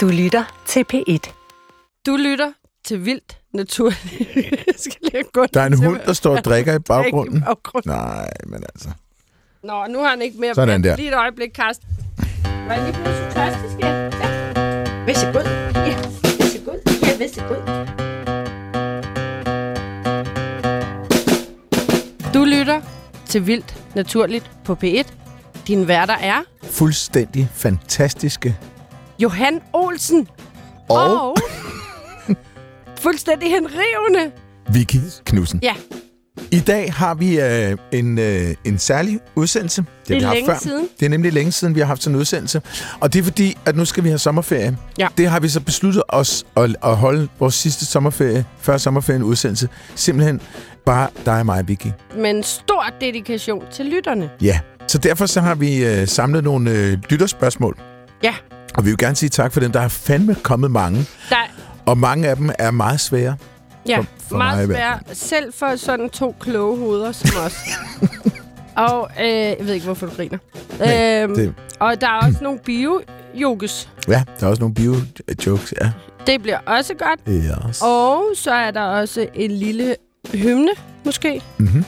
Du lytter til P1. Du lytter til vildt natur. Jeg skal lige gå Der er en hund, der står og drikker i baggrunden. i baggrunden. Nej, men altså. Nå, nu har han ikke mere. Sådan der. Lige et øjeblik, Karsten. Var jeg lige så tørstig, skal jeg? Ja. Værsgod. Ja, værsgod. Ja, værsgod. Du lytter til Vildt Naturligt på P1. Din værter er Fuldstændig fantastiske. Johan Olsen Og, og fuldstændig henrivende. Vicky Knudsen. Ja, I dag har vi øh, en, øh, en særlig udsendelse. Det er vi længe siden. Det er nemlig længe siden, vi har haft sådan en udsendelse. Og det er fordi, at nu skal vi have sommerferie. Ja. Det har vi så besluttet os at, at holde vores sidste sommerferie, før sommerferien udsendelse. Simpelthen bare dig og mig, Vicky. med en stor dedikation til lytterne. Ja, så derfor så har vi øh, samlet nogle øh, lytterspørgsmål. Ja, Og vi vil gerne sige tak for dem. Der er fandme kommet mange. der, Og mange af dem er meget svære. ja For- for mig meget hvert svært. Selv for sådan to kloge hoveder som os. og øh, jeg ved ikke, hvorfor du griner. Nej, øhm, det- Og der er også nogle bio-jokes. Ja, der er også nogle bio-jokes. Ja. Det bliver også godt. Yes. Og så er der også en lille hymne, måske. Mm-hmm.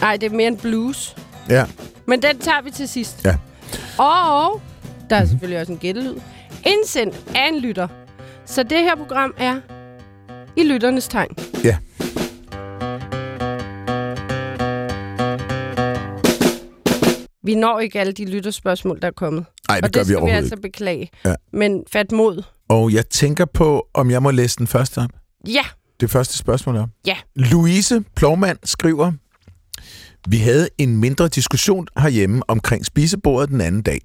Nej, det er mere en blues. Ja. Men den tager vi til sidst. Ja. Og der er selvfølgelig også en gættelyd. Indsendt af en lytter. Så det her program er i lytternes tegn. Ja. Vi når ikke alle de lytterspørgsmål, der er kommet. Nej, det og gør det vi skal vi overhovedet altså beklage. Ja. Men fat mod. Og jeg tænker på, om jeg må læse den første op. Ja, Det første spørgsmål er. Ja. Louise Plovmand skriver, Vi havde en mindre diskussion herhjemme omkring spisebordet den anden dag.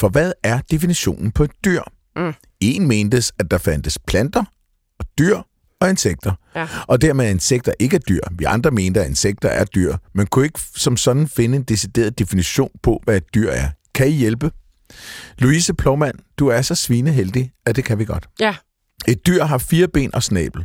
For hvad er definitionen på et dyr? Mm. En mentes, at der fandtes planter og dyr og insekter. Ja. Og dermed er insekter ikke er dyr. Vi andre mente, at insekter er dyr, men kunne ikke som sådan finde en decideret definition på, hvad et dyr er. Kan I hjælpe? Louise Plovmand, du er så svineheldig, at det kan vi godt. ja. Et dyr har fire ben og snabel.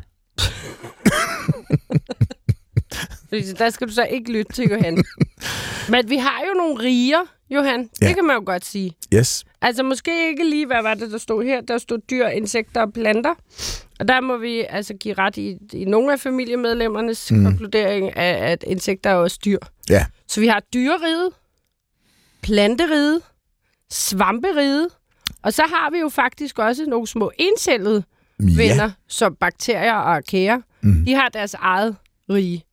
Der skal du så ikke lytte til, Johan. Men vi har jo nogle riger, Johan. Ja. Ja. Det kan man jo godt sige. Yes. Altså måske ikke lige, hvad var det, der stod her? Der stod dyr, insekter og planter. Og der må vi altså give ret i, i nogle af familiemedlemmernes mm. konkludering af, at insekter er også dyr. Ja. Så vi har dyreriget, planteriget, svamperiget, og så har vi jo faktisk også nogle små encellede venner, som bakterier og arkager. Mm. De har deres eget rige.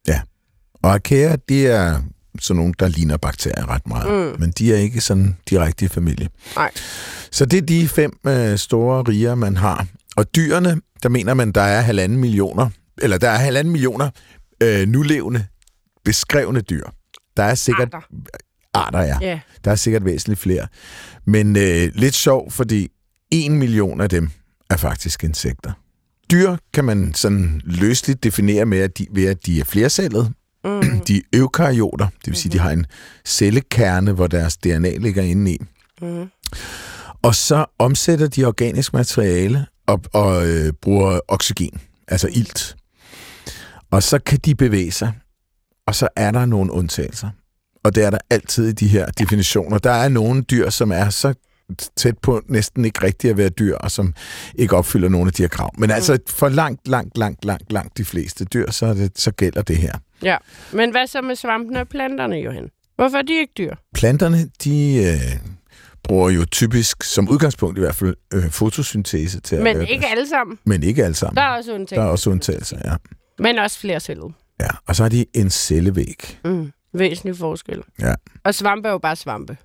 Og arkager, det er sådan nogle, der ligner bakterier ret meget. Mm. Men de er ikke sådan direkte i familie. Nej. Så det er de fem øh, store riger, man har. Og dyrene, der mener man, der er halvanden millioner, eller der er halvanden millioner øh, nulevende beskrevne dyr. Der er sikkert Arter. arter ja. Ja. Der er sikkert væsentligt flere. Men øh, lidt sjov, fordi en million af dem er faktisk insekter. Dyr kan man sådan løsligt definere med, at de, ved at de er flercellede. Mm. De er eukaryoter, det vil sige, de har en cellekerne, hvor deres DNA ligger inde i. Mm. Og så omsætter de organisk materiale og, og øh, bruger oxygen, altså ilt. Og så kan de bevæge sig, og så er der nogle undtagelser. Og det er der altid i de her definitioner. Der er nogle dyr, som er så tæt på næsten ikke rigtigt at være dyr, og som ikke opfylder nogle af de her krav. Men altså for langt, langt, langt, langt, langt de fleste dyr, så, det, så gælder det her. Ja. Men hvad så med svampene og planterne, Johan? Hvorfor er de ikke dyr? Planterne, de øh, bruger jo typisk, som udgangspunkt i hvert fald, øh, fotosyntese til at Men være ikke deres- alle sammen. Men ikke alle sammen. Der er også Der undtagelser. er også undtagelser, ja. Men også flercellet. ja. Og så har de en cellevæg. Mm. Væsentlig forskel. Ja. Og svampe er jo bare svampe.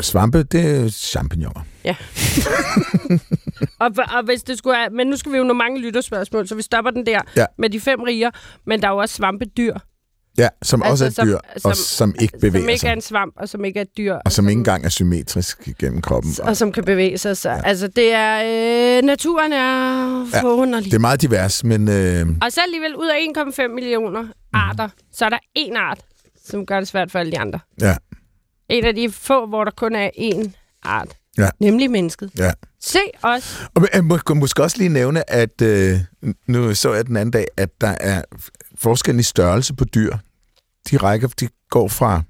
Svampe, det er champignoner. Ja. og, og hvis det skulle have, men nu skal vi jo nå mange lytterspørgsmål, så vi stopper den der Ja. med de fem riger. Men der er jo også svampedyr, Ja, som Altså, også er et dyr, som- og som ikke bevæger som ikke sig. er en svamp, og som ikke er et dyr. Og som ikke engang er symmetrisk gennem kroppen. og som kan bevæge sig. Så, ja. Altså, det er... Øh, naturen er Ja, forunderlig. Det er meget divers, men øh, Og så alligevel ud af 1,5 millioner arter, så er der én art, som gør det svært for alle de andre. ja, En af de få, hvor der kun er én art. Ja. Nemlig mennesket. ja. Se os. Og jeg må måske også lige nævne, at øh, nu så jeg den anden dag, at der er forskel i størrelse på dyr. De rækker, de går fra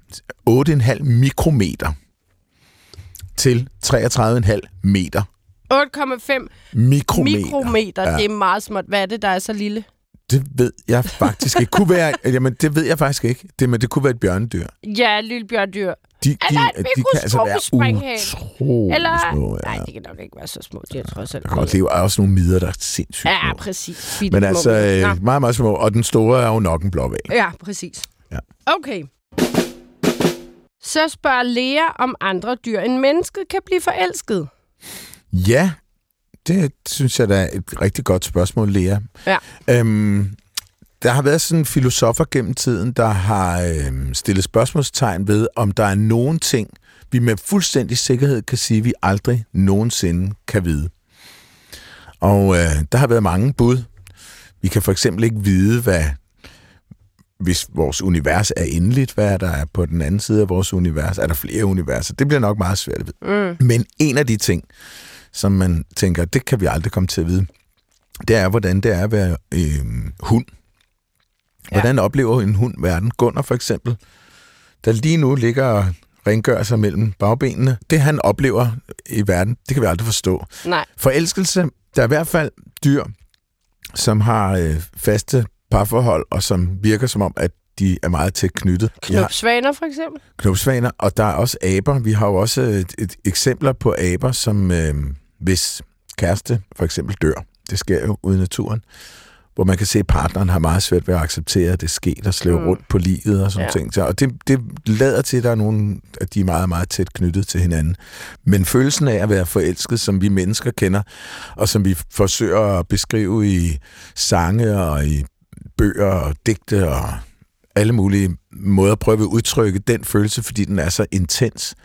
8,5 mikrometer til 33,5 meter. 8,5 mikrometer. mikrometer. Ja. Det er meget småt. Hvad er det, der er så lille? Det ved jeg faktisk ikke. Kunne være, jamen, det ved jeg faktisk ikke. Det, men det kunne være et bjørnedyr. Ja, lille bjørndyr. De, de, Eller et de kan altså være utrolig Eller... små. Nej, Ja. det kan nok ikke være så små. De er trods alt. Der kan leve også nogle midler, der er sindssygt Ja, små. præcis. Bitte Men altså, øh, meget, meget små. Og den store er jo nok en blåvæg. Ja, præcis. Ja. Okay. Så spørger Lea, om andre dyr end mennesket kan blive forelsket. Ja, det synes jeg da er et rigtig godt spørgsmål, Lea. Ja. Øhm, der har været sådan filosofer gennem tiden, der har øhm, stillet spørgsmålstegn ved, om der er nogen ting, vi med fuldstændig sikkerhed kan sige, vi aldrig nogensinde kan vide. Og øh, der har været mange bud. Vi kan for eksempel ikke vide, hvad hvis vores univers er endeligt, hvad er der er på den anden side af vores univers? Er der flere universer? Det bliver nok meget svært at vide. Mm. Men en af de ting, som man tænker, det kan vi aldrig komme til at vide, det er, hvordan det er at være øh, hund. Hvordan oplever en hund verden? Gunnar for eksempel, der lige nu ligger og rengør sig mellem bagbenene. Det han oplever i verden, det kan vi aldrig forstå. Nej. Forelskelse, der er i hvert fald dyr, som har øh, faste parforhold, og som virker som om, at de er meget tæt knyttet. Knopsvaner for eksempel. knopsvaner, og der er også aber. Vi har jo også et, et eksempler på aber, som øh, hvis kæreste for eksempel dør. Det sker jo ude i naturen. Hvor man kan se, at partneren har meget svært ved at acceptere, at det sker, der slæver Mm. rundt på livet og sådan Ja. ting. Og det, det lader til, at der er nogen, at de er meget, meget tæt knyttet til hinanden. Men følelsen af at være forelsket, som vi mennesker kender, og som vi forsøger at beskrive i sange og i bøger og digte og alle mulige måder at prøve at udtrykke den følelse, fordi den er så intens.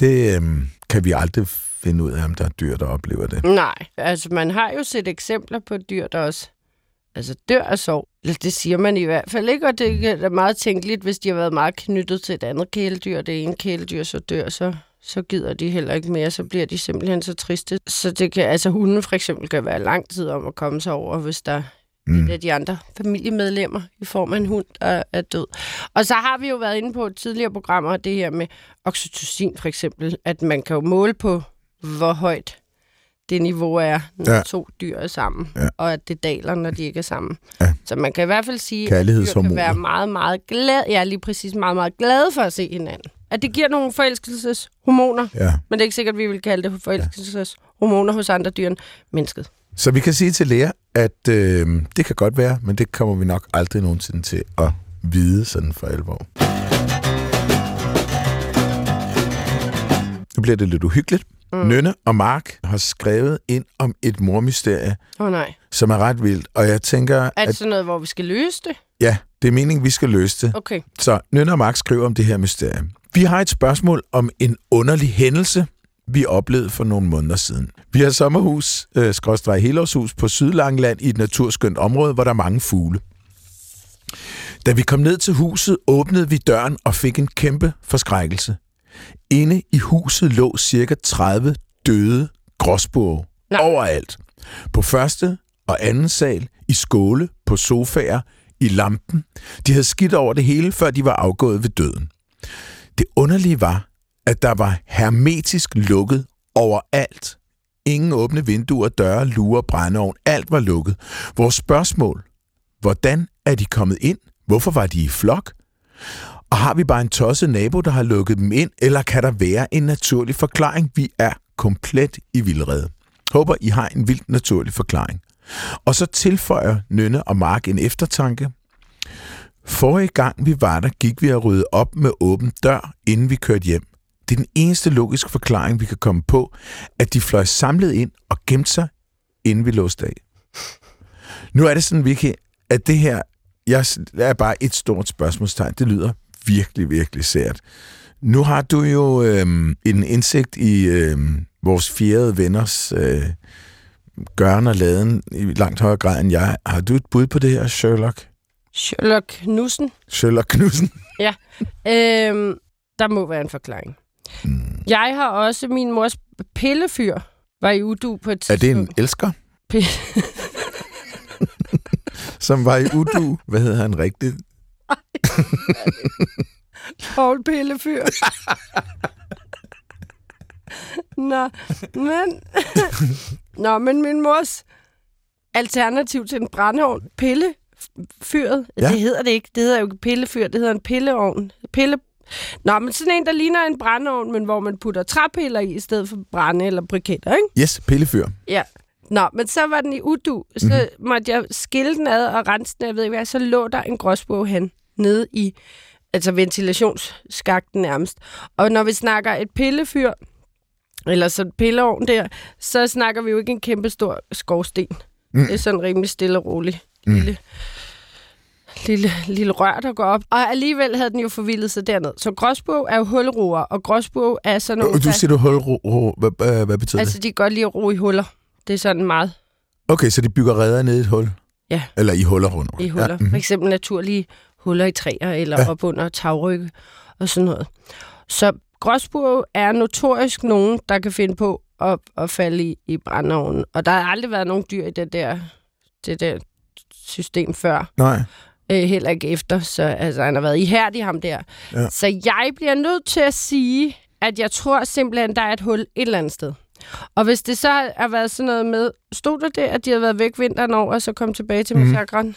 Det øhm, kan vi aldrig finde ud af, om der er dyr, der oplever det. Nej, altså man har jo set eksempler på dyr, der også altså, dør af sorg. Det siger man i hvert fald ikke, og det er meget tænkeligt, hvis de har været meget knyttet til et andet kæledyr. Det ene kæledyr så dør, så, så gider de heller ikke mere, så bliver de simpelthen så triste. Så det kan, altså hunden for eksempel kan være lang tid om at komme sig over, hvis der Mm. af de andre familiemedlemmer i form af en hund, der er død. Og så har vi jo været inde på tidligere programmer, det her med oxytocin for eksempel, at man kan jo måle på, hvor højt det niveau er, når Ja. to dyr er sammen, Ja. og at det daler, når de ikke er sammen. Ja. Så man kan i hvert fald sige, at dyr kan være meget, meget glad, ja, lige præcis meget, meget glade for at se hinanden. At det giver nogle forelskelseshormoner, Ja. men det er ikke sikkert, at vi vil kalde det forelskelseshormoner hos andre dyr end mennesket. Så vi kan sige til Lea, at øh, det kan godt være, men det kommer vi nok aldrig nogensinde til at vide sådan for alvor. Nu bliver det lidt uhyggeligt. Mm. Nynne og Mark har skrevet ind om et mormysterie, oh, nej. som er ret vildt. Og jeg tænker, Er det at sådan noget, hvor vi skal løse det? ja, det er meningen, vi skal løse det. Okay. Så Nynne og Mark skriver om det her mysterie. Vi har et spørgsmål om en underlig hændelse, vi oplevede for nogle måneder siden. Vi har sommerhus, øh, skråstrej helårshus på Sydlangeland i et naturskønt område, hvor der er mange fugle. Da vi kom ned til huset, åbnede vi døren og fik en kæmpe forskrækkelse. Inde i huset lå cirka 30 døde gråsbue Nej. overalt. På første og anden sal, i skåle, på sofaer, i lampen. De havde skidt over det hele, før de var afgået ved døden. Det underlige var, at der var hermetisk lukket overalt. Ingen åbne vinduer, døre, lurer, brændeovn. Alt var lukket. Vores spørgsmål. Hvordan er de kommet ind? Hvorfor var de i flok? Og har vi bare en tosset nabo, der har lukket dem ind, eller kan der være en naturlig forklaring? Vi er komplet i vildrede. Håber, I har en vildt naturlig forklaring. Og så tilføjer Nynne og Mark en eftertanke. Forrige gang vi var der, gik vi og rydde op med åben dør, inden vi kørte hjem. Det er den eneste logiske forklaring, vi kan komme på, at de fløj samlet ind og gemte sig, inden vi låste af. Nu er det sådan, Vicky, at det her jeg er bare et stort spørgsmålstegn. Det lyder virkelig, virkelig sært. Nu har du jo øhm, en indsigt i øhm, vores fjerde venners øh, gøren og laden i langt højere grad end jeg. Har du et bud på det her, Sherlock? Sherlock Knudsen. Sherlock Knudsen? Øhm, der må være en forklaring. Mm. Jeg har også min mors pillefyr, var i udu på et Er tidspunkt. det en elsker, P- som var i udu? Hvad hedder han rigtigt? Paul Pillefyr. Nå, men... Nå, men min mors alternativ til en brændeovn, pillefyret, Ja. ja. det hedder det ikke, det hedder jo ikke pillefyr, det hedder en pilleovn. Pille... Nå, men sådan en, der ligner en brændeovn, men hvor man putter træpiller i, i stedet for brænde eller briketter, ikke? Yes, pillefyr. Ja. Nå, men så var den i udu, så Mhm. mm-hmm. måtte jeg skille den ad og rense den, jeg ved ikke hvad, så lå der en gråsbog hen nede i altså ventilationsskakten nærmest. Og når vi snakker et pillefyr, eller sådan pilleovn der, så snakker vi jo ikke en kæmpe stor skorsten. Mm. Det er sådan rimelig stille og rolig. Mm. Lille, lille, lille rør, der går op. Og alligevel havde den jo forvildet sig derned. Så gråsbog er jo hulroer, og gråsbog er sådan nogle... Og du siger du hul, ro, ro, hvad, hvad, betyder altså, det? de kan godt lide at ro i huller. Det er sådan meget Okay, så de bygger redder ned i et hul? Ja. Eller i huller rundt. i huller. Ja, mhm. For eksempel naturlige huller i træer, eller Ja. op under tagrygge og sådan noget. Så gråsbog er notorisk nogen, der kan finde på at, at falde i, i brændeovnen. Og der har aldrig været nogen dyr i det der, det der system før. Nej. Øh, heller ikke efter, så altså, han har været ihærdig ham der. Ja. Så jeg bliver nødt til at sige, at jeg tror simpelthen, der er et hul et eller andet sted. Og hvis det så har været sådan noget med, stod der det, at de havde været væk vinteren over, og så kom tilbage til Mhm. massakren?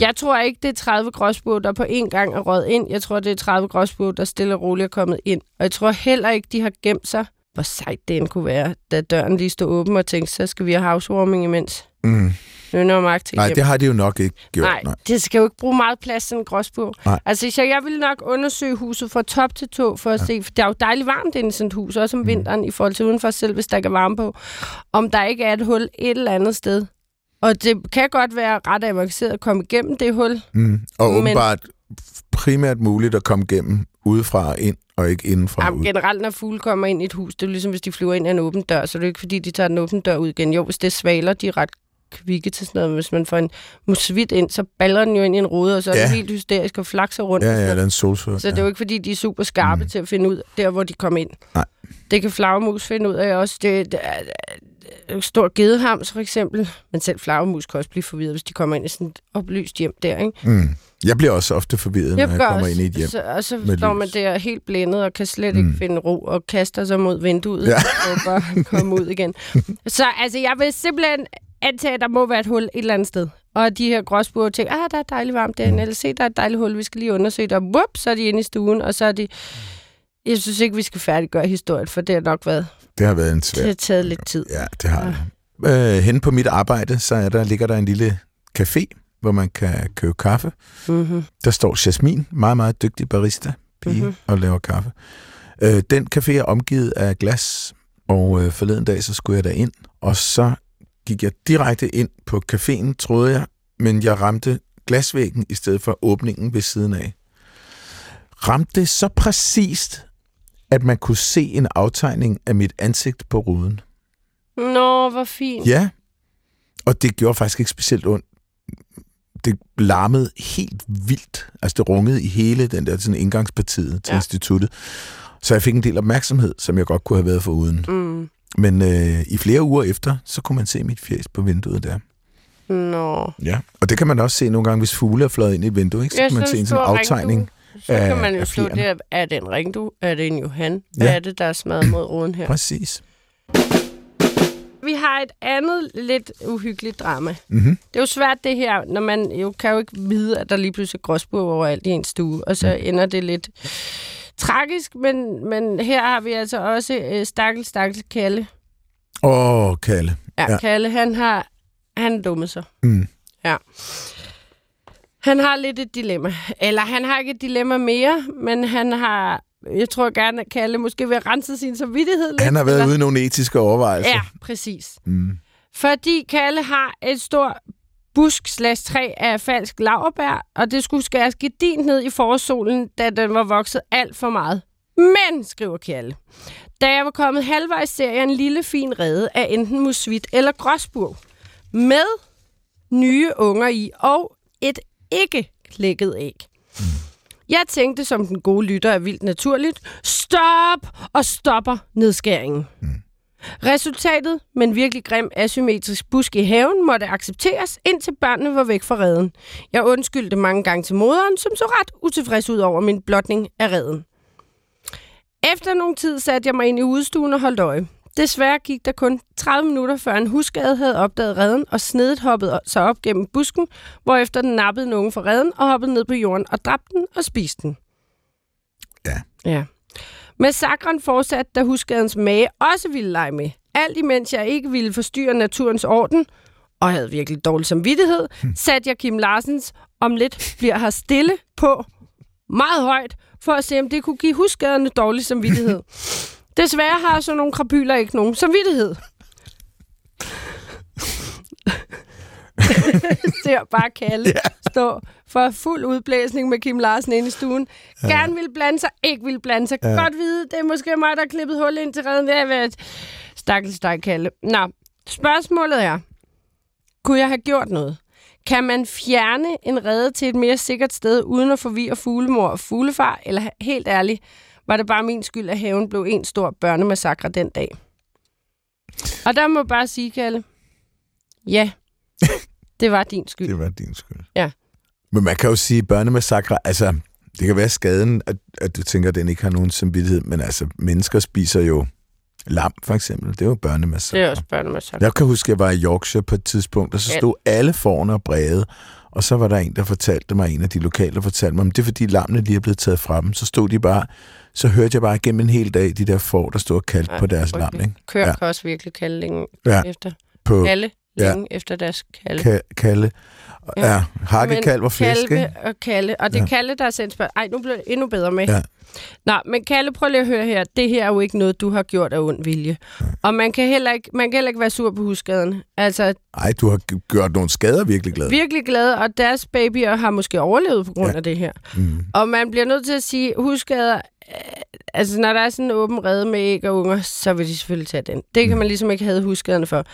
Jeg tror ikke, det er 30 gråsbog, der på én gang er røget ind. Jeg tror, det er 30 gråsbog, der stille og roligt er kommet ind. Og jeg tror heller ikke, de har gemt sig. Hvor sejt det end kunne være, da døren lige stod åben og tænkte, så skal vi have housewarming imens. Mm. Nu er magt til Nej, hjem. det har de jo nok ikke gjort. Nej, Nej, det skal jo ikke bruge meget plads, sådan en gråsbog. Nej. Altså, så jeg vil nok undersøge huset fra top til tå, for at ja. se, for det er jo dejligt varmt inde i sådan et hus, også om vinteren, i forhold til udenfor selv, hvis der ikke er varme på. Om der ikke er et hul et eller andet sted. Og det kan godt være ret avanceret at komme igennem det hul. Mm. Og Men- åbenbart primært muligt at komme igennem udefra og ind, og ikke indenfra Jamen, ud. generelt, når fugle kommer ind i et hus, det er ligesom, hvis de flyver ind af en åben dør, så det er ikke, fordi de tager den åbne dør ud igen. Jo, hvis det er svaler, de er ret kvikke til sådan noget. Hvis man får en musvit ind, så baller den jo ind i en rude, og så er Ja. den helt hysterisk og flakser rundt. Ja, ja, noget. eller en solsø. Så det er jo ikke, fordi de er super skarpe mm. til at finde ud der, hvor de kom ind. Nej. Det kan flagermus finde ud af også. Det, det er, er stor gedehams for eksempel. Men selv flagermus kan også blive forvirret, hvis de kommer ind i sådan et oplyst hjem der, ikke? Mm. Jeg bliver også ofte forvirret, når jeg kommer også. ind i et hjem. Så, og så står man der helt blændet og kan slet Mm. ikke finde ro og kaster sig mod vinduet Ja. og bare komme ud igen. Så altså, jeg vil simpelthen antage, at der må være et hul et eller andet sted. Og de her gråsbuer tænker, ah, der er dejligt varmt derinde, eller se, der er et dejligt hul, vi skal lige undersøge det. Og whoop, så er de inde i stuen, og så er de... Jeg synes ikke, vi skal færdiggøre historien, for det har nok været... Det har været en Det svær. har taget lidt tid. Ja, det har det. Øh, hen på mit arbejde, så er der, ligger der en lille café, hvor man kan købe kaffe. Mm-hmm. Der står Jasmin, meget, meget dygtig barista, pige, Mhm. mm-hmm. og laver kaffe. Øh, den café er omgivet af glas, og øh, forleden dag, så skulle jeg derind, og så gik jeg direkte ind på caféen, troede jeg, men jeg ramte glasvæggen i stedet for åbningen ved siden af. Ramte så præcist, at man kunne se en aftegning af mit ansigt på ruden. Nå, hvor fint. Ja, og det gjorde faktisk ikke specielt ondt. Det larmede helt vildt. Altså det rungede i hele den der sådan indgangspartiet til ja. Instituttet. Så jeg fik en del opmærksomhed, som jeg godt kunne have været for uden. Mm. Men øh, i flere uger efter, så kunne man se mit fjes på vinduet der. Nå. Ja. Og det kan man også se nogle gange, hvis fugle er fløjet ind i et vindue. Ikke? Så Ja, kan man se en sådan aftegning. Så af- kan man jo slå det. Er det en ringdu? Er det en Johan? Hvad Ja. er det, der er smadret mod ruden her? Præcis. Vi har et andet lidt uhyggeligt drama. Mm-hmm. Det er jo svært det her, når man jo kan jo ikke vide, at der lige pludselig er gråsbog overalt i en stue, og så ender det lidt tragisk, men, men her har vi altså også øh, stakkel, stakkel Kalle. Åh, Kalle. Ja, Ja. ja, Kalle, han har han dummet sig. Mm. Ja. Han har lidt et dilemma. Eller han har ikke et dilemma mere, men han har, jeg tror gerne, at Kalle måske vil rense sin samvittighed lidt. Han har været eller- ude i nogle etiske overvejelser. Ja, præcis. Mm. Fordi Kalle har et stort busk slash træ af falsk laverbær, og det skulle skæres gedint ned i forsolen, da den var vokset alt for meget. Men, skriver Kalle, da jeg var kommet halvvejs, ser jeg en lille fin rede af enten musvit eller gråsburg, med nye unger i og et ikke klækket æg. Jeg tænkte, som den gode lytter er vildt naturligt, stop og stopper nedskæringen. Resultatet, men virkelig grim asymmetrisk busk i haven, måtte accepteres, indtil børnene var væk fra redden. Jeg undskyldte mange gange til moderen, som så ret utilfreds ud over min blotning af redden. Efter nogle tid satte jeg mig ind i udstuen og holdt øje. Desværre gik der kun 30 minutter, før en husgade havde opdaget redden og snedet hoppede sig op gennem busken, hvorefter den nappede nogen fra redden og hoppede ned på jorden og dræbte den og spiste den. Ja. Ja. Massakren fortsatte, da husgadens mage også ville lege med. Alt imens jeg ikke ville forstyrre naturens orden, og havde virkelig dårlig samvittighed, hmm. satte jeg Kim Larsens om lidt bliver her stille på meget højt, for at se, om det kunne give husgaderne dårlig samvittighed. Desværre har sådan nogle krapyler ikke nogen samvittighed. ser bare Kalle ja. stå for fuld udblæsning med Kim Larsen inde i stuen. Ja. Gerne vil blande sig, ikke vil blande sig. Ja. Godt vide, det er måske mig, der har klippet hul ind til redden. Det er stakkels dig, Kalle. Nå, spørgsmålet er, kunne jeg have gjort noget? Kan man fjerne en redde til et mere sikkert sted, uden at forvirre fuglemor og fuglefar? Eller helt ærligt, var det bare min skyld, at haven blev en stor børnemassakre den dag? Og der må jeg bare sige, Kalle, ja, det var din skyld. Det var din skyld. Ja. Men man kan jo sige, børnemassakre, altså, det kan være skaden, at, at du tænker, at den ikke har nogen samvittighed, men altså, mennesker spiser jo lam, for eksempel. Det er jo børnemassakre. Det er også børnemassakre. Jeg kan huske, at jeg var i Yorkshire på et tidspunkt, og så stod ja. alle forne og brede, og så var der en, der fortalte mig, en af de lokale, der fortalte mig, at det er fordi lammene lige er blevet taget fra dem. Så stod de bare, så hørte jeg bare gennem en hel dag, de der får, der stod og kaldte ja, på deres lam. Ikke? Kør ja. kan også virkelig kalde længe ja. efter. På, alle længe ja. efter deres kalde. Ka- kalde. Ja, hakkekalv og flæsk, Kalve ikke? og Kalle. Og det er ja. Kalle, der har sendt spørgsmål. Ej, nu bliver det endnu bedre med. Ja. Nå, men Kalle, prøv lige at høre her. Det her er jo ikke noget, du har gjort af ond vilje. Ja. Og man kan, heller ikke, man kan heller ikke være sur på husskaderne. Altså, Ej, du har gjort nogle skader virkelig glade. Virkelig glade, og deres babyer har måske overlevet på grund ja. af det her. Mm. Og man bliver nødt til at sige, husskader, øh, altså når der er sådan en åben rede med æg og unger, så vil de selvfølgelig tage den. Det kan mm. man ligesom ikke have husskaderne for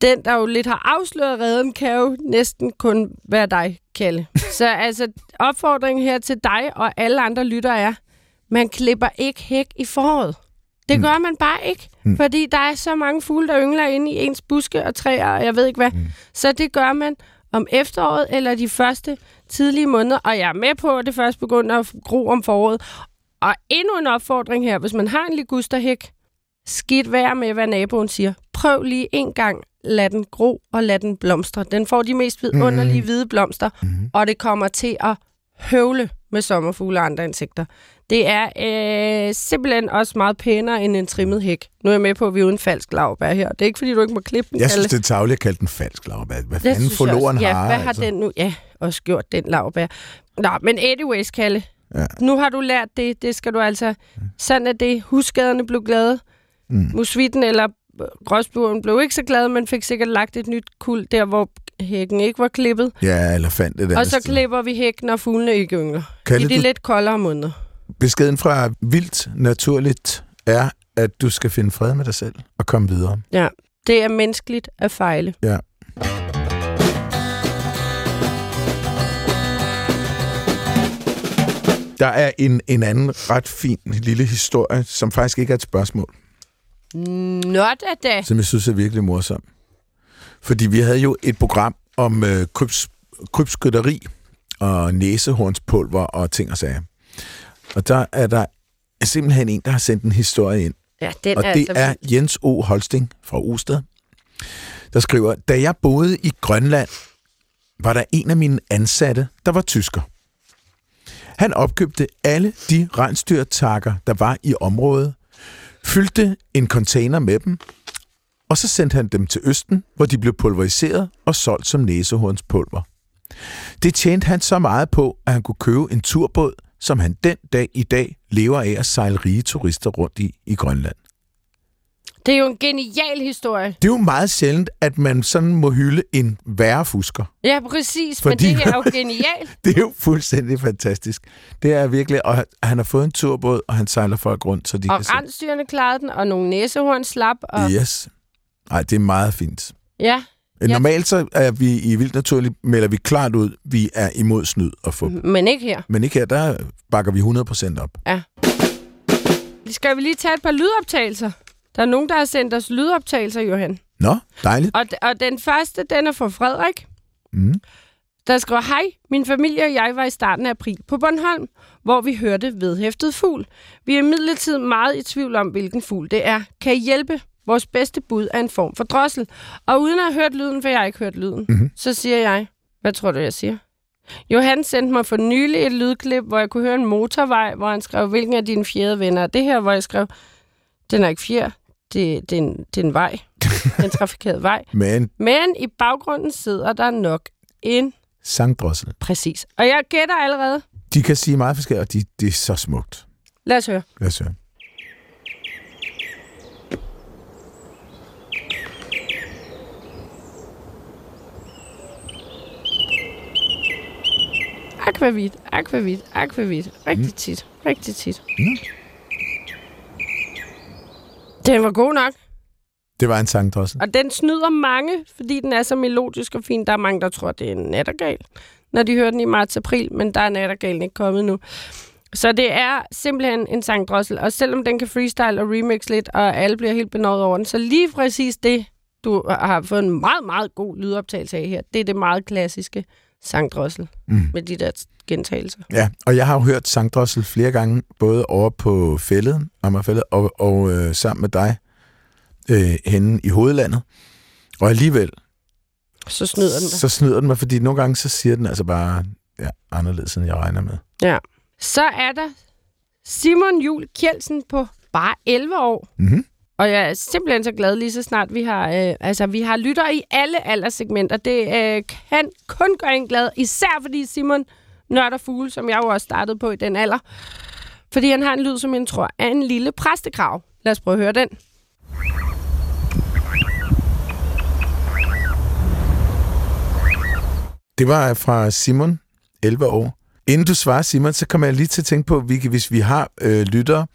den, der jo lidt har afsløret redden, kan jo næsten kun være dig, Kalle. Så altså, opfordringen her til dig og alle andre lytter er, man klipper ikke hæk i foråret. Det mm. gør man bare ikke, mm. fordi der er så mange fugle, der yngler inde i ens buske og træer, og jeg ved ikke hvad. Mm. Så det gør man om efteråret eller de første tidlige måneder, og jeg er med på, at det først begynder at gro om foråret. Og endnu en opfordring her, hvis man har en ligusterhæk, skidt vær med, hvad naboen siger. Prøv lige en gang lad den gro og lad den blomstre. Den får de mest vidunderlige mm. hvide blomster, mm. og det kommer til at høvle med sommerfugle og andre insekter. Det er øh, simpelthen også meget pænere end en trimmet hæk. Nu er jeg med på, at vi er uden falsk lavbær her. Det er ikke, fordi du ikke må klippe den. Jeg synes, det er tageligt at kalde den falsk lavbær. Hvad det fanden forloren ja, har? hvad har altså? den nu? Ja, også gjort den lavbær. Nå, men anyways, Kalle. Ja. Nu har du lært det. Det skal du altså... Sådan er det. Husskaderne blev glade. Mm. Musvitten eller gråsburen blev ikke så glad, men fik sikkert lagt et nyt kul der, hvor hækken ikke var klippet. Ja, eller fandt det Og så sted. klipper vi hækken, når fuglene ikke yngler. Kalle, I de du... lidt koldere måneder. Beskeden fra vildt naturligt er, at du skal finde fred med dig selv og komme videre. Ja, det er menneskeligt at fejle. Ja. Der er en, en anden ret fin lille historie, som faktisk ikke er et spørgsmål. Not a day. Som jeg synes er virkelig morsom. Fordi vi havde jo et program om øh, kryps, krybskytteri og næsehornspulver og ting og sager. Og der er der simpelthen en, der har sendt en historie ind. Ja, den og er det altså... er Jens O. Holsting fra Osted, der skriver, da jeg boede i Grønland, var der en af mine ansatte, der var tysker. Han opkøbte alle de rensdyrtakker, der var i området, fyldte en container med dem, og så sendte han dem til Østen, hvor de blev pulveriseret og solgt som næsehornspulver. Det tjente han så meget på, at han kunne købe en turbåd, som han den dag i dag lever af at sejle rige turister rundt i i Grønland. Det er jo en genial historie. Det er jo meget sjældent, at man sådan må hylde en værre fusker. Ja, præcis, Fordi, men det her er jo genialt. det er jo fuldstændig fantastisk. Det er virkelig, og han har fået en turbåd, og han sejler folk rundt, så de og kan Og rensdyrene klarede den, og nogle næsehorn slap. Og... Yes. Nej, det er meget fint. Ja. Normalt så er vi i Vildt Naturligt, melder vi klart ud, vi er imod snyd og fup. Men ikke her. Men ikke her, der bakker vi 100% op. Ja. Skal vi lige tage et par lydoptagelser? Der er nogen, der har sendt os lydoptagelser, Johan. Nå, dejligt. Og, og den første, den er fra Frederik. Mm. der skriver, Hej, min familie og jeg var i starten af april på Bornholm, hvor vi hørte vedhæftet fugl. Vi er imidlertid meget i tvivl om, hvilken fugl det er. Kan I hjælpe? Vores bedste bud er en form for drossel. Og uden at have hørt lyden, for jeg har ikke hørt lyden, mm-hmm. så siger jeg, hvad tror du, jeg siger? Johan sendte mig for nylig et lydklip, hvor jeg kunne høre en motorvej, hvor han skrev, hvilken af dine fjerde venner er det her, hvor jeg skrev, den er ikke fjer, det, det, er, en, det er en vej, en trafikeret vej. Men Men i baggrunden sidder der nok en sangdrossel. præcis. Og jeg gætter allerede. De kan sige meget forskelligt, og de, det er så smukt. Lad os høre. Lad os høre. Aquavit, aquavit, aquavit. Rigtig tit, rigtig tit. Mm. Den var god nok. Det var en sangdrossel. Og den snyder mange, fordi den er så melodisk og fin. Der er mange, der tror, det er en nattergal, når de hører den i marts-april, men der er nattergalen ikke kommet nu. Så det er simpelthen en sangdrossel, og selvom den kan freestyle og remix lidt, og alle bliver helt benådet over den, så lige præcis det, du har fået en meget, meget god lydoptagelse af her, det er det meget klassiske sangdrossel Mm. med de der gentagelser. Ja, og jeg har jo hørt sangdrossel flere gange, både over på fælden, Amagerfællet, og, og øh, sammen med dig øh, henne i hovedlandet. Og alligevel, Så snyder den dig. så snyder den mig, fordi nogle gange så siger den altså bare ja, anderledes, end jeg regner med. Ja. Så er der Simon Jul Kjeldsen på bare 11 år. Mm-hmm. Og jeg er simpelthen så glad lige så snart vi har, øh, altså, vi har lytter i alle alderssegmenter. Det øh, kan kun gøre en glad, især fordi Simon nørder fugle, som jeg jo også startede på i den alder. Fordi han har en lyd, som jeg tror er en lille præstekrav. Lad os prøve at høre den. Det var fra Simon, 11 år. Inden du svarer, Simon, så kommer jeg lige til at tænke på, Vicky, hvis vi har øh, lyttere,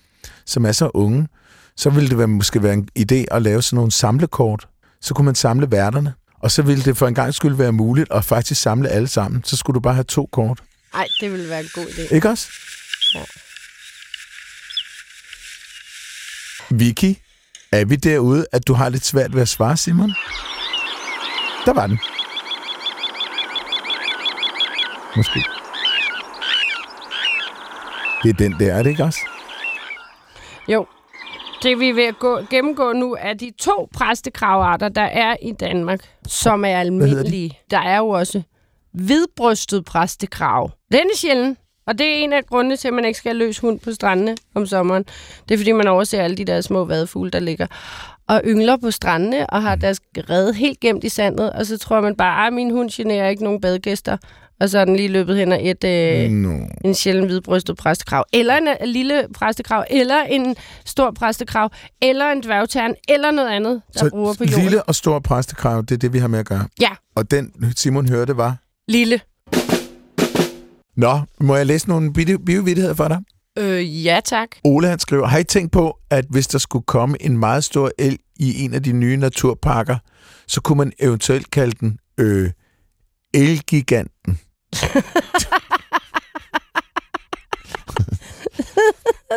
som er så unge, så ville det være, måske være en idé at lave sådan nogle samlekort. Så kunne man samle værterne, og så ville det for en gang skyld være muligt at faktisk samle alle sammen. Så skulle du bare have to kort. Nej, det ville være en god idé. Ikke også? Ja. Vicky, er vi derude, at du har lidt svært ved at svare, Simon? Der var den. Måske. Det er den der, er det ikke også? Jo. Det vi er ved at gå, gennemgå nu er de to præstekravarter, der er i Danmark, som er almindelige. Der er jo også hvidbrystet præstekrav. Den er sjælden, og det er en af grundene til, at man ikke skal have løs hund på strandene om sommeren. Det er, fordi man overser alle de der små vadefugle, der ligger og yngler på strandene og har deres rede helt gemt i sandet, og så tror man bare, at min hund generer ikke nogen badegæster, og så er den lige løbet hen og et... Øh, No. en sjælden hvidbrystet præstekrav, eller en, en lille præstekrav, eller en stor præstekrav, eller en dværgtern, eller noget andet, der Så bruger på jorden. Lille. lille og stor præstekrav, det er det, vi har med at gøre. Ja, Og den, Simon hørte, var... lille. Nå, må jeg læse nogle bio- biovittigheder for dig? Øh, ja tak. Ole han skriver, har I tænkt på, at hvis der skulle komme en meget stor el i en af de nye naturparker, så kunne man eventuelt kalde den øh, Elgiganten.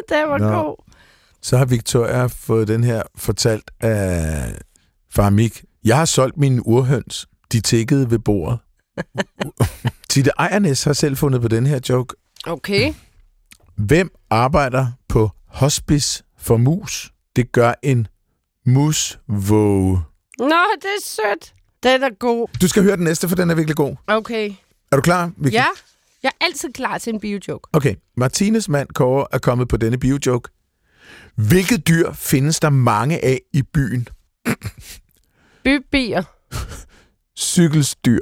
Det var Nå. god. Så har Victoria fået den her fortalt af far Mik. Jeg har solgt mine urhøns. De tikkede ved bordet. Titte Ejernes har selv fundet på den her joke. Okay. Hvem arbejder på hospice for mus? Det gør en musvåge. Nå, det er sødt. Den er god. Du skal høre den næste, for den er virkelig god. Okay. Er du klar, Vicky? Ja, jeg er altid klar til en biojoke. Okay, Martines mand Kåre er kommet på denne biojoke. Hvilket dyr findes der mange af i byen? Bybier. Cykelsdyr.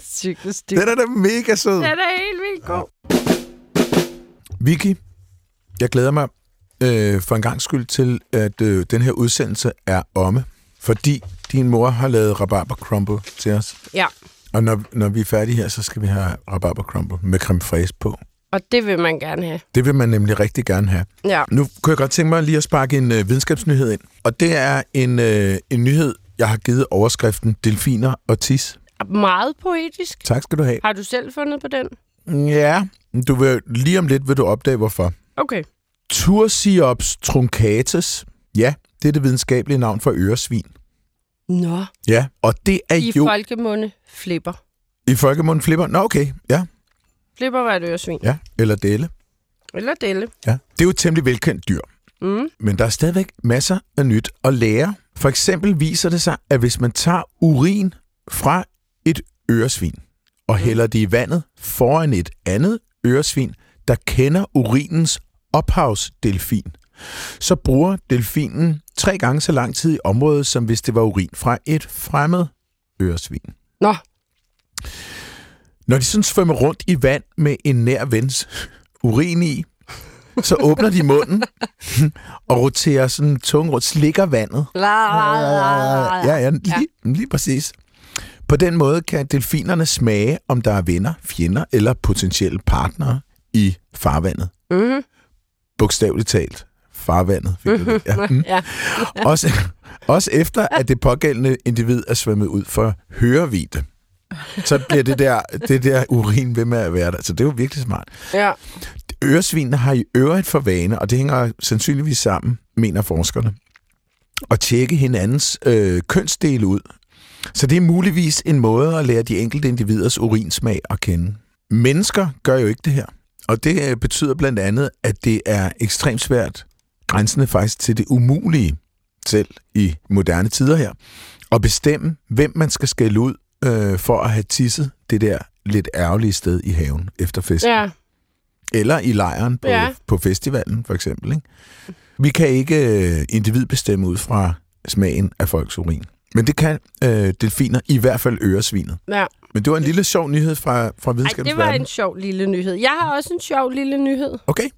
Cykelstyr. Den er da mega sød. Den er helt vildt god. Vicky, jeg glæder mig øh, for en gang skyld til, at øh, den her udsendelse er omme. Fordi din mor har lavet rabarber crumble til os. Ja, Og når, når vi er færdige her, så skal vi have rabarber crumble med creme fraise på. og det vil man gerne have. Det vil man nemlig rigtig gerne have. Ja. Nu kunne jeg godt tænke mig lige at sparke en øh, videnskabsnyhed ind. Og det er en, øh, en nyhed, jeg har givet overskriften Delfiner og tis. Meget poetisk. Tak skal du have. Har du selv fundet på den? Ja, du vil, lige om lidt vil du opdage, hvorfor. Okay. Tursiops truncatus. Ja, det er det videnskabelige navn for øresvin. Nå, Ja, og det er i jo... folkemunde flipper. I folkemunden flipper? Nå, okay. Ja, Flipper var et øresvin. ja. Eller dele. Eller delle. Ja. Det er jo et temmelig velkendt dyr. Mm. Men der er stadigvæk masser af nyt at lære. For eksempel viser det sig, at hvis man tager urin fra et øresvin og hælder det i vandet foran et andet øresvin, der kender urinens ophavsdelfin, så bruger delfinen tre gange så lang tid i området, som hvis det var urin fra et fremmed øresvin. Nå, Når de sådan svømmer rundt i vand med en nær vens urin i, så åbner de munden og roterer sådan tunge rundt, slikker vandet. Ja, ja, lige, lige præcis. På den måde kan delfinerne smage, om der er venner, fjender eller potentielle partnere i farvandet. Mm-hmm. Bogstaveligt talt. Farvandet. Det? Ja. Mm. Ja. Også, også efter, at det pågældende individ er svømmet ud for hørevide. Så bliver det der, det der urin ved med at være der. Så det er jo virkelig smart. ja. Øresvinene har i øvrigt for vane, og det hænger sandsynligvis sammen, mener forskerne, at tjekke hinandens øh, kønsdele ud. Så det er muligvis en måde at lære de enkelte individers urinsmag at kende. Mennesker gør jo ikke det her. Og det øh, betyder blandt andet, at det er ekstremt svært, grænsende faktisk til det umulige, selv i moderne tider her, at bestemme, hvem man skal skælde ud øh, for at have tisset det der lidt ærgerlige sted i haven efter festen. Ja. Eller i lejren på, ja. På festivalen, for eksempel. Ikke? Vi kan ikke øh, individbestemme ud fra smagen af folks urin. Men det kan øh, delfiner, i hvert fald øresvinet. ja. Men det var en lille sjov nyhed fra, fra Ej, videnskabens det var verden. en sjov lille nyhed. Jeg har også en sjov lille nyhed. Okay,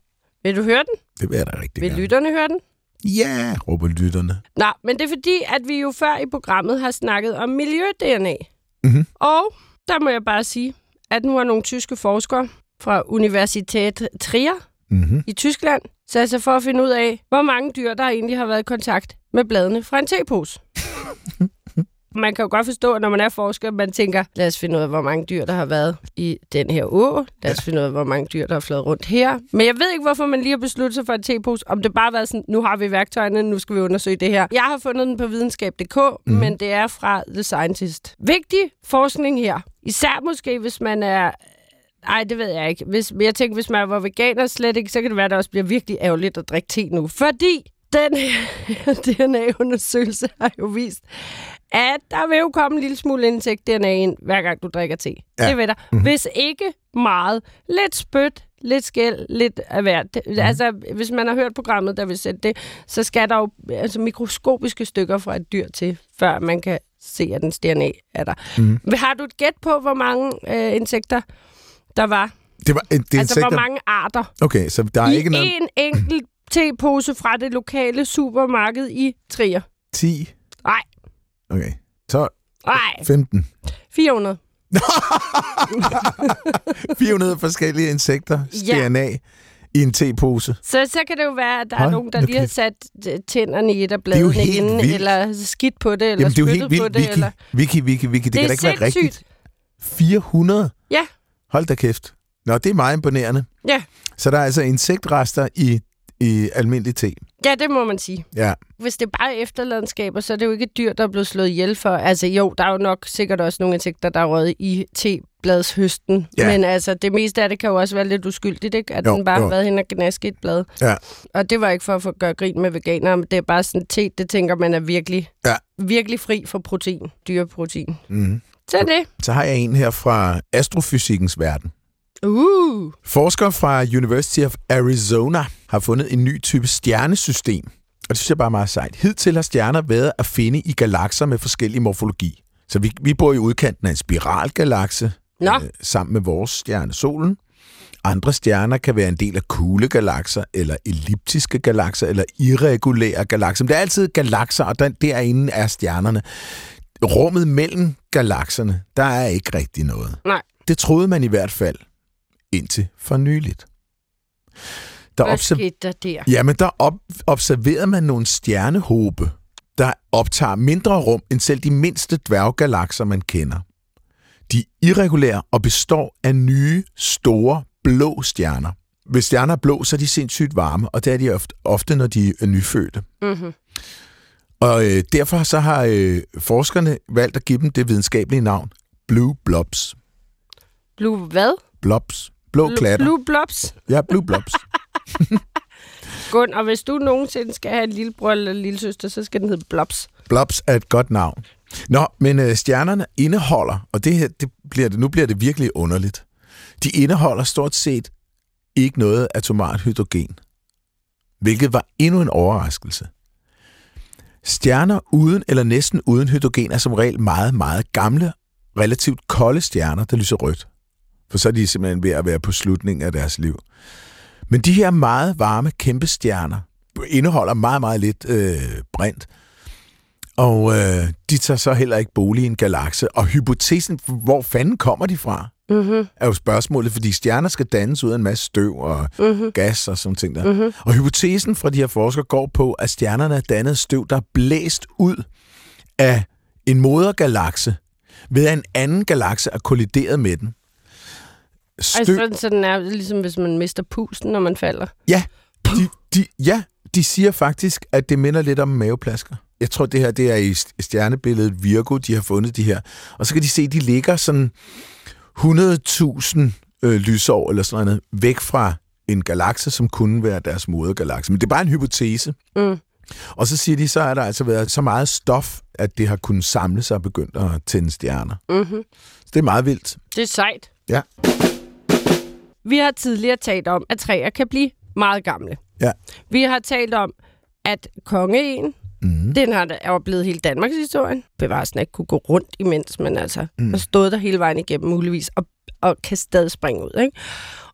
Vil du høre den? det vil jeg da rigtig Vil gerne. lytterne høre den? Ja, råber lytterne. Nå, men det er fordi, at vi jo før i programmet har snakket om miljø-DNA. Mhm. Og der må jeg bare sige, at nu har nogle tyske forskere fra Universität Trier Mm-hmm. i Tyskland sat sig for at finde ud af, hvor mange dyr, der egentlig har været i kontakt med bladene fra en tepose. Man kan jo godt forstå, når man er forsker, man tænker, lad os finde ud af, hvor mange dyr, der har været i den her å. Lad os finde ud af, hvor mange dyr, der har flået rundt her. Men jeg ved ikke, hvorfor man lige har besluttet sig for en tepose. Om det bare har været sådan, nu har vi værktøjerne, nu skal vi undersøge det her. Jeg har fundet den på videnskab.dk, mm. men det er fra The Scientist. Vigtig forskning her. Især måske, hvis man er ej, det ved jeg ikke. Hvis, jeg tænker, hvis man var veganer slet ikke, så kan det være, at det også bliver virkelig ærgerligt at drikke te nu. Fordi den her DNA-undersøgelse har jo vist, at der vil jo komme en lille smule insekt-DNA ind, hver gang du drikker te. Ja. Det vil der. Mm-hmm. Hvis ikke meget. Lidt spyt, lidt skæld, lidt af hvert. Mm-hmm. Altså, hvis man har hørt programmet, der vil sætte det, så skal der jo altså, mikroskopiske stykker fra et dyr til, før man kan se, at dens DNA er der. Mm-hmm. Har du et gæt på, hvor mange øh, insekter der var? Det var, det altså, insekter. hvor mange arter? Okay, så der er I ikke noget... en enkelt tepose fra det lokale supermarked i Trier. 10? Okay. 12? Nej, 15? 400. 400 forskellige insekter, Ja. DNA, i en tepose. Så, så kan det jo være, at der Hold er nogen, der lige har sat øh, tænderne i et af bladene inden, vildt. eller skidt på det, eller Jamen, det er jo helt på vildt, det. Vicky. Eller... Vicky, Vicky, Vicky. Det, Det kan da ikke være rigtigt. 400? Ja. Hold da kæft. Nå, det er meget imponerende. Ja. Så der er altså insektrester i, i almindelig te. ja, det må man sige. Ja. Hvis det bare er efterladenskaber, så er det jo ikke et dyr, der er blevet slået ihjel for. Altså jo, der er jo nok sikkert også nogle insekter, der er røget i tebladshøsten. Ja. Men altså, det meste af det kan jo også være lidt uskyldigt, ikke? At Jo, den bare har jo. været hen og gnaske et blad. Ja. Og det var ikke for at få gøre grin med veganere, men det er bare sådan, te, det tænker man er virkelig, Ja. virkelig fri for protein, dyreprotein. Mm. Så det. Så har jeg en her fra astrofysikkens verden. Uh, Forskere fra University of Arizona har fundet en ny type stjernesystem. Og det synes jeg bare er meget sejt. Hidtil har stjerner været at finde i galakser med forskellig morfologi. Så vi, vi bor i udkanten af en spiralgalakse Nå. øh, sammen med vores stjerne, solen. Andre stjerner kan være en del af kuglegalakser, eller elliptiske galakser, eller irregulære galakser. Men det er altid galakser, og der, derinde er stjernerne. Rummet mellem galakserne, der er ikke rigtig noget. nej. Det troede man i hvert fald indtil for nyligt. Der, Hvad observ- skete der der? Jamen, der op- observerede man nogle stjernehåbe, der optager mindre rum end selv de mindste dværggalakser, man kender. De er irregulære og består af nye, store, blå stjerner. Hvis stjerner er blå, så er de sindssygt varme, og det er de ofte, ofte når de er nyfødte. Mm-hmm. Og øh, derfor så har øh, forskerne valgt at give dem det videnskabelige navn Blue Blobs. Blue hvad? Blobs. Blå klatter. Blue blobs. Ja, Blue Blobs. Gun, og hvis du nogensinde skal have en lillebror eller lille søster, så skal den hedde blobs. Blobs er et godt navn. Nå, men øh, stjernerne indeholder, og det her, det bliver det, nu bliver det virkelig underligt. De indeholder stort set ikke noget atomart hydrogen, hvilket var endnu en overraskelse. Stjerner uden eller næsten uden hydrogen er som regel meget, meget gamle, relativt kolde stjerner, der lyser rødt. For så er de simpelthen ved at være på slutningen af deres liv. Men de her meget varme, kæmpe stjerner indeholder meget, meget lidt øh, brint. Og øh, de tager så heller ikke bolig i en galakse. Og hypotesen, hvor fanden kommer de fra, Mm-hmm. er jo spørgsmålet, fordi stjerner skal dannes ud af en masse støv og Mm-hmm. gas og sådan ting der. Mm-hmm. Og hypotesen fra de her forskere går på, at stjernerne er dannet støv, der er blæst ud af en modergalakse, ved at en anden galakse er kollideret med den. Støv, Altså, sådan, så den er ligesom, hvis man mister pusten, når man falder. ja, de, de, ja, de siger faktisk, at det minder lidt om maveplasker. Jeg tror, det her det er i stjernebilledet Virgo, de har fundet de her. Og så kan de se, at de ligger sådan 100.000 øh, lysår eller sådan noget væk fra en galakse, som kunne være deres modergalakse. Men det er bare en hypotese. Mm. Og så siger de, så er der altså været så meget stof, at det har kunnet samle sig og begyndt at tænde stjerner. Mm-hmm. Så det er meget vildt. Det er sejt. Ja. Vi har tidligere talt om, at træer kan blive meget gamle. Ja. Vi har talt om, at kongeen, Mm. den har da oplevet hele Danmarks historie. Bevares den ikke kunne gå rundt imens, men altså mm. har stået der hele vejen igennem muligvis, og, og kan stadig springe ud. Ikke?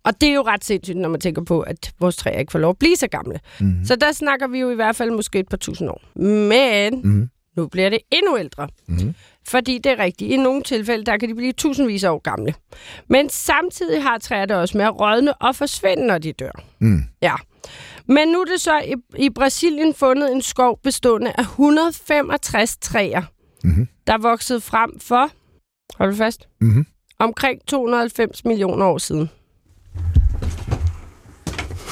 Og det er jo ret sindssygt, når man tænker på, at vores træer ikke får lov at blive så gamle. Mm. Så der snakker vi jo i hvert fald måske et par tusind år. Men Mm. Nu bliver det endnu ældre. Mm. Fordi det er rigtigt. I nogle tilfælde, der kan de blive tusindvis af år gamle. Men samtidig har træer det også med at rådne og forsvinde, når de dør. Mm. Ja. Men nu er det så i, i Brasilien fundet en skov bestående af 165 træer, Mm. der voksede frem for, hold du fast, Mm. omkring 290 millioner år siden.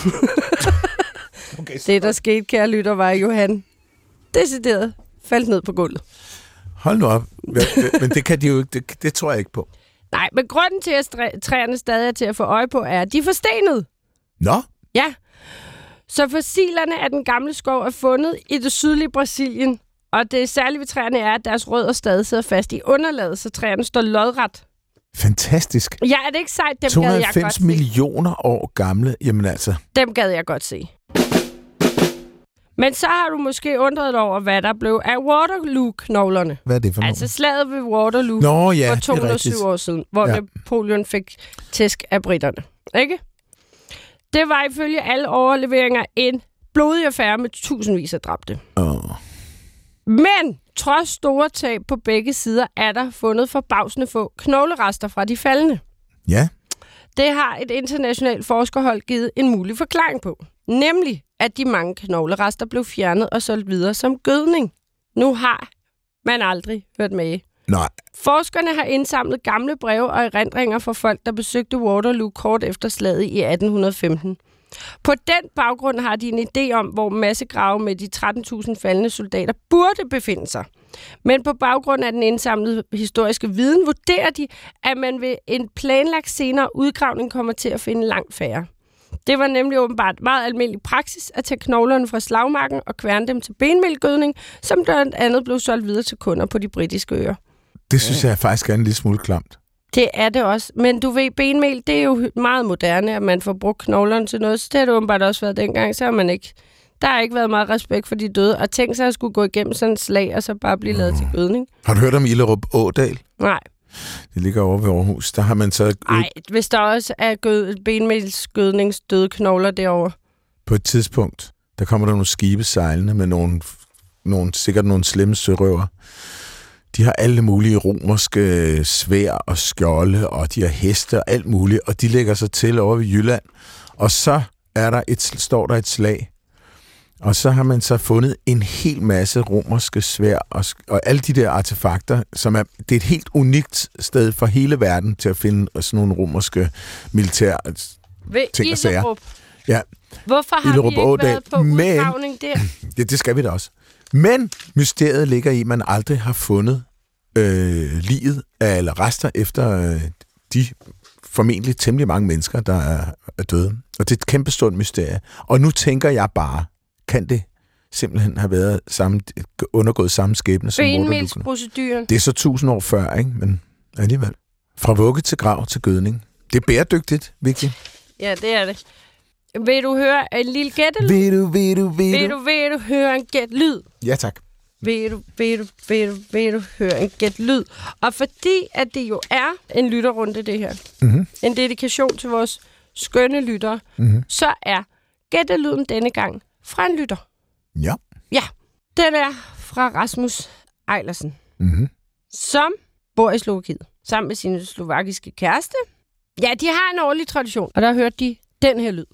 Okay, Det, der skete, kære lytter, var, Johan decideret faldt ned på gulvet. Hold nu op. Men det kan de jo ikke. Det, det tror jeg ikke på. Nej, men grunden til, at træerne stadig er til at få øje på, er, at de er forstenet. Nå, Ja. Så fossilerne af den gamle skov er fundet i det sydlige Brasilien. Og det særlige ved træerne er, at deres rødder stadig sidder fast i underlaget, så træerne står lodret. fantastisk. Ja, er det ikke sejt? Dem gad jeg godt 290 se. millioner år gamle. Jamen altså, Dem gad jeg godt se. Men så har du måske undret dig over, hvad der blev af Waterloo-knoglerne. hvad er det for Altså noget? slaget ved Waterloo Nå ja, for det er 207 rigtigt. år siden, hvor Ja. Napoleon fik tæsk af britterne. Ikke? Det var ifølge alle overleveringer en blodig affære med tusindvis af dræbte. Åh. Men trods store tab på begge sider, er der fundet forbavsende få knoglerester fra de faldende. Ja, Det har et internationalt forskerhold givet en mulig forklaring på. Nemlig, at de mange knoglerester blev fjernet og solgt videre som gødning. Nu har man aldrig hørt med. nej. Forskerne har indsamlet gamle breve og erindringer fra folk, der besøgte Waterloo kort efter slaget i 1815. På den baggrund har de en idé om, hvor massegrave med de 13.000 faldende soldater burde befinde sig. Men på baggrund af den indsamlede historiske viden vurderer de, at man ved en planlagt senere udgravning kommer til at finde langt færre. Det var nemlig åbenbart meget almindelig praksis at tage knoglerne fra slagmarken og kværne dem til benmælgødning, som blandt andet blev solgt videre til kunder på de britiske øer. Det synes jeg faktisk er en lille smule klamt. Det er det også. Men du ved, benmel, det er jo meget moderne, at man får brugt knoglerne til noget. Så det har det åbenbart også været dengang. Så har man ikke... Der har ikke været meget respekt for de døde. Og tænk sig at skulle gå igennem sådan et slag, og så bare blive lavet til gødning. Har du hørt om Illerup Ådal? Nej. Det ligger over ved Aarhus. Der har man så Nej, hvis der også er gød, benmelsgødnings døde knogler derovre. på et tidspunkt, der kommer der nogle skibe sejlende med nogle, nogle sikkert nogle slemme sørøver. De har alle mulige romerske svær og skjolde, og de har heste og alt muligt, og de lægger sig til over ved Jylland. Og så er der et, står der et slag, og så har man så fundet en hel masse romerske svær og, og alle de der artefakter, som er, det er et helt unikt sted for hele verden til at finde sådan nogle romerske militær Ved Ting og sager. Ja. Hvorfor har Illerup vi ikke Ådal. været på Men- der? Det, det skal vi da også. Men mysteriet ligger i, at man aldrig har fundet øh, livet af, eller rester efter øh, de formentlig temmelig mange mennesker, der er, er døde. Og det er et kæmpe stort mysterie. Og nu tænker jeg bare, kan det simpelthen have været samme, undergået samme skæbne som? Benmelsproceduren. Det er så tusind år før, ikke? Men alligevel. Fra vugge til grav til gødning. Det er bæredygtigt, Vicky. Ja, det er det. Vil du høre en lille gættelyd? Vil du, vil du, vil Vil du? du, vil du høre en gæt-lyd? Ja, tak. Vil du, vil du, vil du, vil du høre en gæt-lyd? Og fordi at det jo er en lytterrunde, det her, Mhm. en dedikation til vores skønne lyttere, Mhm. så er gættelyden denne gang fra en lytter. Ja. Ja, den er fra Rasmus Ejlersen, Mm-hmm. som bor i Slovakiet sammen med sin slovakiske kæreste. Ja, de har en årlig tradition, og der hørte de den her lyd.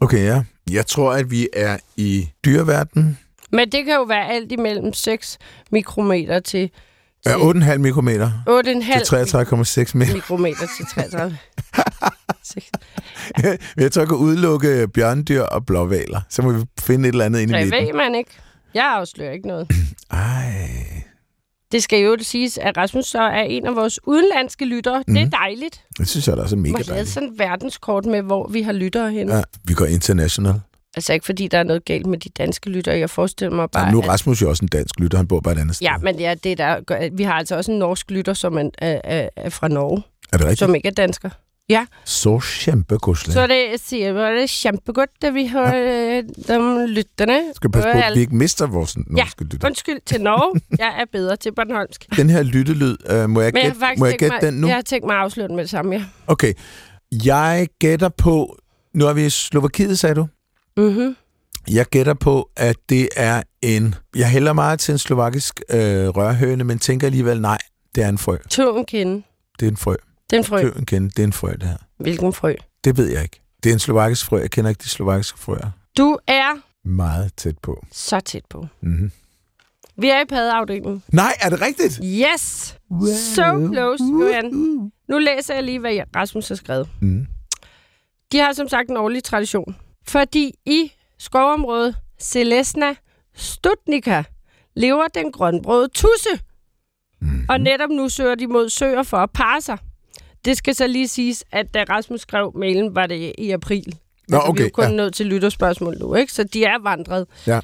Okay, ja. Jeg tror, at vi er i dyreverdenen. Men det kan jo være alt imellem 6 mikrometer til, Ja, 8,5 mikrometer 8,5 til 33,6 meter. mikrometer til 33. Seks. Jeg tror, jeg kan udelukke bjørndyr og blåvaler. Så må vi finde et eller andet ind i Det midten. ved man ikke. Jeg afslører ikke noget. Ej. Det skal jo siges, at Rasmus så er en af vores udenlandske lyttere. Mm. Det er dejligt. Det synes jeg da også er Man mega har lavet dejligt. sådan et verdenskort med, hvor vi har lyttere henne. Ja, vi går international. Altså ikke fordi, der er noget galt med de danske lyttere. Jeg forestiller mig bare... Ej, nu er Rasmus jo også en dansk lytter. Han bor bare et andet sted. Ja, men ja, det der, gør- vi har altså også en norsk lytter, som er, er, er, fra Norge, Er det rigtigt? som ikke er dansker. Så kæmpegodsligt. Så det siger jeg, det er kæmpegodt, at vi har ja. de lytterne. Skal passe på, at vi ikke mister vores norske lytter. Undskyld til Norge. Jeg er bedre til Bornholmsk. Den her lyttelyd, øh, må jeg gætte, gætte mig, den nu? jeg har tænkt mig at afsløre den med det samme, ja. Okay. Jeg gætter på... Nu er vi i Slovakiet, sagde du? Mm-hmm. Jeg gætter på, at det er en... Jeg hælder meget til en slovakisk øh, rørhøne, men tænker alligevel, nej, det er en frø. To en kende. Det er en frø. Det er en frø. Køb en kende. Det er en frø, det her. Hvilken frø? Det ved jeg ikke. Det er en slovakisk frø. Jeg kender ikke de slovakiske frøer. Du er Meget tæt på. så tæt på. Mm-hmm. Vi er i paddeafdelingen. Nej, er det rigtigt? Yes! So close, Johan. Nu læser jeg lige, hvad Rasmus har skrevet. Mm. De har som sagt en årlig tradition. Fordi i skovområdet Celesna Stutnica lever den grønbrøde tusse. Mm. Og netop nu søger de mod søer for at parre sig. Det skal så lige siges, at da Rasmus skrev mailen, var det i april. Nå, altså, vi er okay. jo kun Ja. nødt til lytterspørgsmål nu, ikke? Så de er vandret. Ja.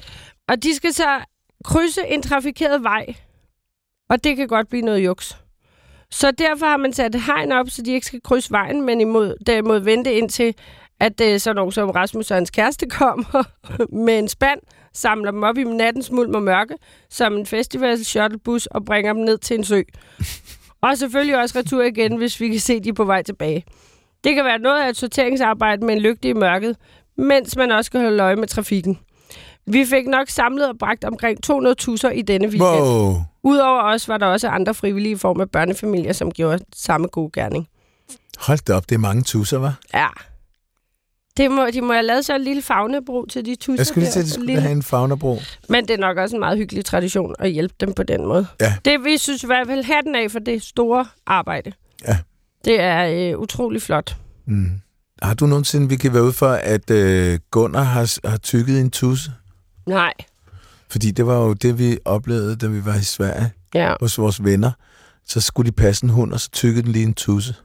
Og de skal så krydse en trafikeret vej. Og det kan godt blive noget juks. Så derfor har man sat hegn op, så de ikke skal krydse vejen, men imod, derimod vente indtil, at øh, sådan nogen som Rasmus og hans kæreste kommer med en spand, samler dem op i nattens mulm og mørke, som en festival shuttlebus og bringer dem ned til en sø. Og selvfølgelig også retur igen, hvis vi kan se, de på vej tilbage. Det kan være noget af et sorteringsarbejde med en lygte i mørket, mens man også skal holde øje med trafikken. Vi fik nok samlet og bragt omkring 200 tusser i denne weekend. Wow. Udover os var der også andre frivillige i form af børnefamilier, som gjorde samme gode gerning. Hold da op, det er mange tusser, var. Ja. Det må, de må have lavet så en lille fagnebro til de tusser Jeg skulle lige til, at de skulle Lille- have en fagnabro. Men det er nok også en meget hyggelig tradition at hjælpe dem på den måde. Ja. Det vi synes i hvert fald hatten af for det store arbejde. Ja. Det er øh, utrolig flot. Mm. Har du nogensinde, vi kan være ude for, at øh, Gunnar har, har tykket en tusse? Nej. Fordi det var jo det, vi oplevede, da vi var i Sverige Ja, hos vores venner. Så skulle de passe en hund, og så tykkede den lige en tusse.